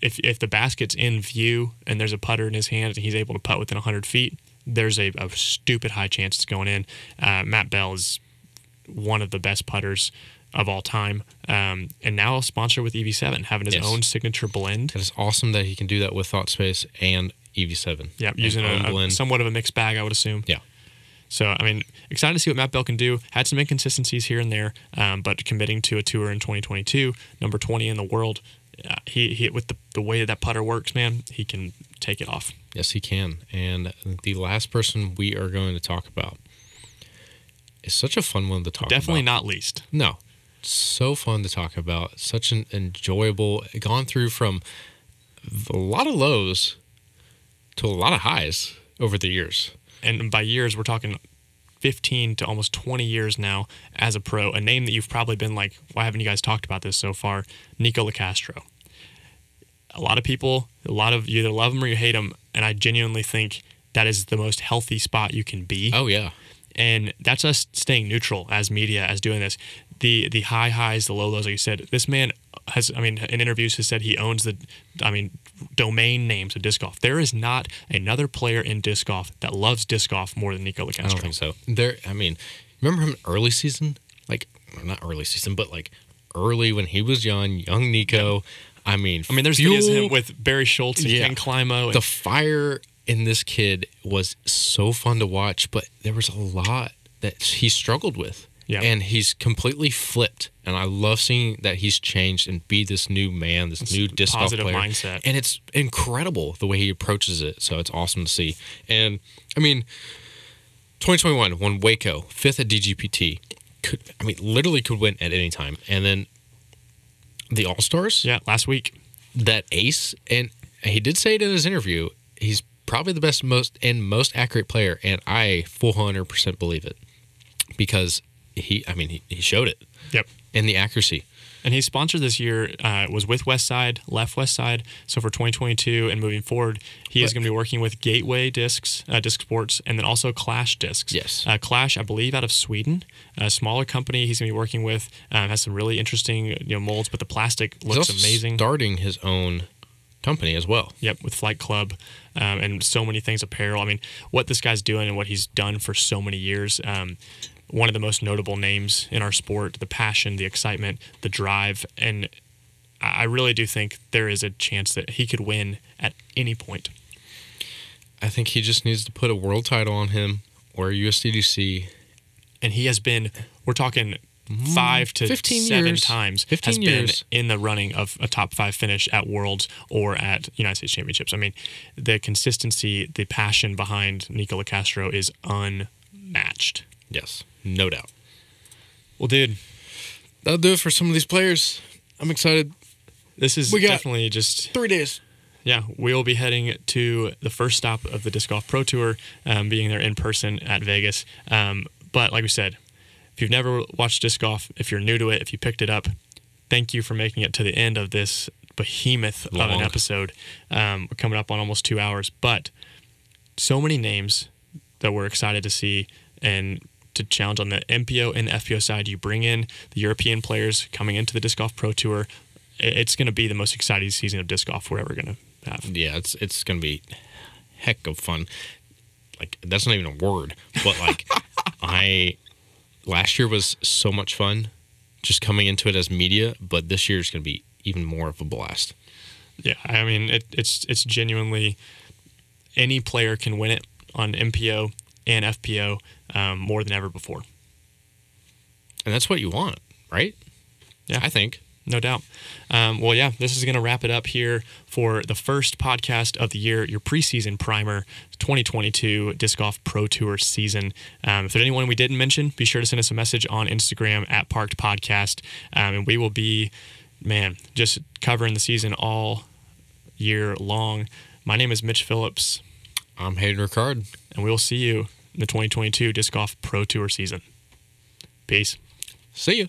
S1: if if the basket's in view and there's a putter in his hand and he's able to putt within 100 feet, there's a, a stupid high chance it's going in. Uh, Matt Bell is one of the best putters of all time, um, and now a sponsor with EV7, having his
S2: Yes.
S1: own signature blend.
S2: It is awesome that he can do that with Thought Space and EV7.
S1: Yeah, using a, a somewhat of a mixed bag, I would assume.
S2: Yeah.
S1: So, I mean, excited to see what Matt Bell can do. Had some inconsistencies here and there, um, but committing to a tour in 2022, number 20 in the world. Uh, he, he with the, the way that putter works, man, he can take it off.
S2: Yes, he can. And the last person we are going to talk about is such a fun one to talk
S1: Definitely
S2: about.
S1: not least.
S2: No. So fun to talk about. Such an enjoyable gone through from a lot of lows to a lot of highs over the years.
S1: And by years, we're talking 15 to almost 20 years now as a pro. A name that you've probably been like, why haven't you guys talked about this so far? Nikko Locastro. A lot of people, a lot of you either love him or you hate him. And I genuinely think that is the most healthy spot you can be.
S2: Oh yeah.
S1: and that's us staying neutral as media as doing this the the high highs the low lows like you said this man has i mean in interviews has said he owns the i mean domain names of disc golf there is not another player in disc golf that loves disc golf more than Nikko
S2: I don't think so. There I mean, remember him early season? Like not early season, but like early when he was young, young Nikko. I mean,
S1: i mean there's videos of
S2: fuel-
S1: him with barry schultz and
S2: Yeah.
S1: ken climo and
S2: the fire in this kid was so fun to watch, but there was a lot that he struggled with.
S1: Yeah.
S2: And he's completely flipped. And I love seeing that he's changed and be this new man, this new disc golf
S1: positive
S2: player.
S1: mindset.
S2: And it's incredible the way he approaches it. So it's awesome to see. And I mean, 2021 won Waco, fifth at DGPT. Could I mean literally could win at any time. And then the All Stars
S1: yeah last week
S2: that ace and he did say it in his interview he's probably the best most and most accurate player and i full 100% believe it because he i mean he, he showed it
S1: yep
S2: and the accuracy
S1: and he's sponsored this year uh, was with West Side, left West Side. So for 2022 and moving forward, he is going to be working with Gateway Discs, uh, Disc Sports, and then also Clash Discs.
S2: Yes.
S1: uh, Clash, I believe, out of Sweden, a smaller company. He's going to be working with um, has some really interesting you know molds, but the plastic looks amazing.
S2: starting his own company as well
S1: Yep, with Flight Club um, and so many things apparel. I mean, what this guy's doing and what he's done for so many years. Um, one of the most notable names in our sport, the passion, the excitement, the drive. And I really do think there is a chance that he could win at any point.
S2: i think he just needs to put a world title on him or a usdc
S1: And he has been, we're talking mm-hmm. five to
S2: 15
S1: seven
S2: years.
S1: times
S2: 15
S1: has
S2: years.
S1: been in the running of a top five finish at Worlds or at United States Championships. I mean, the consistency, the passion behind Nikko Locastro is unmatched.
S2: Yes, no doubt.
S1: Well, dude,
S2: That'll do it for some of these players. I'm excited.
S1: this is
S2: We got-
S1: definitely just
S2: Three days.
S1: yeah, we'll be heading to the first stop of the Disc Golf Pro Tour, um, being there in person at Vegas. Um, but like we said, if you've never watched disc golf, if you're new to it, if you picked it up, thank you for making it to the end of this behemoth of an episode. Um, we're coming up on almost two hours, but so many names that we're excited to see and to challenge on the MPO and FPO side. You bring in the European players coming into the Disc Golf Pro Tour. It's going to be the most exciting season of disc golf we're ever going to have.
S2: Yeah, it's it's gonna be heck of fun. Like that's not even a word, but like I last year was so much fun, just coming into it as media. But this year is gonna be even more of a blast.
S1: Yeah, I mean it, it's it's genuinely any player can win it on MPO and FPO um, more than ever before.
S2: And that's what you want, right?
S1: Yeah.
S2: I think.
S1: No doubt. Um, well, yeah, this is going to wrap it up here for the first podcast of the year, your preseason primer, 2022 Disc Golf Pro Tour season. Um, if there's anyone we didn't mention, be sure to send us a message on Instagram at Parked Podcast, um, and we will be, man, just covering the season all year long. My name is Mitch Phillips,
S2: I'm Hayden Ricard.
S1: and we will see you the 2022 Disc Golf Pro Tour season. Peace.
S2: See you.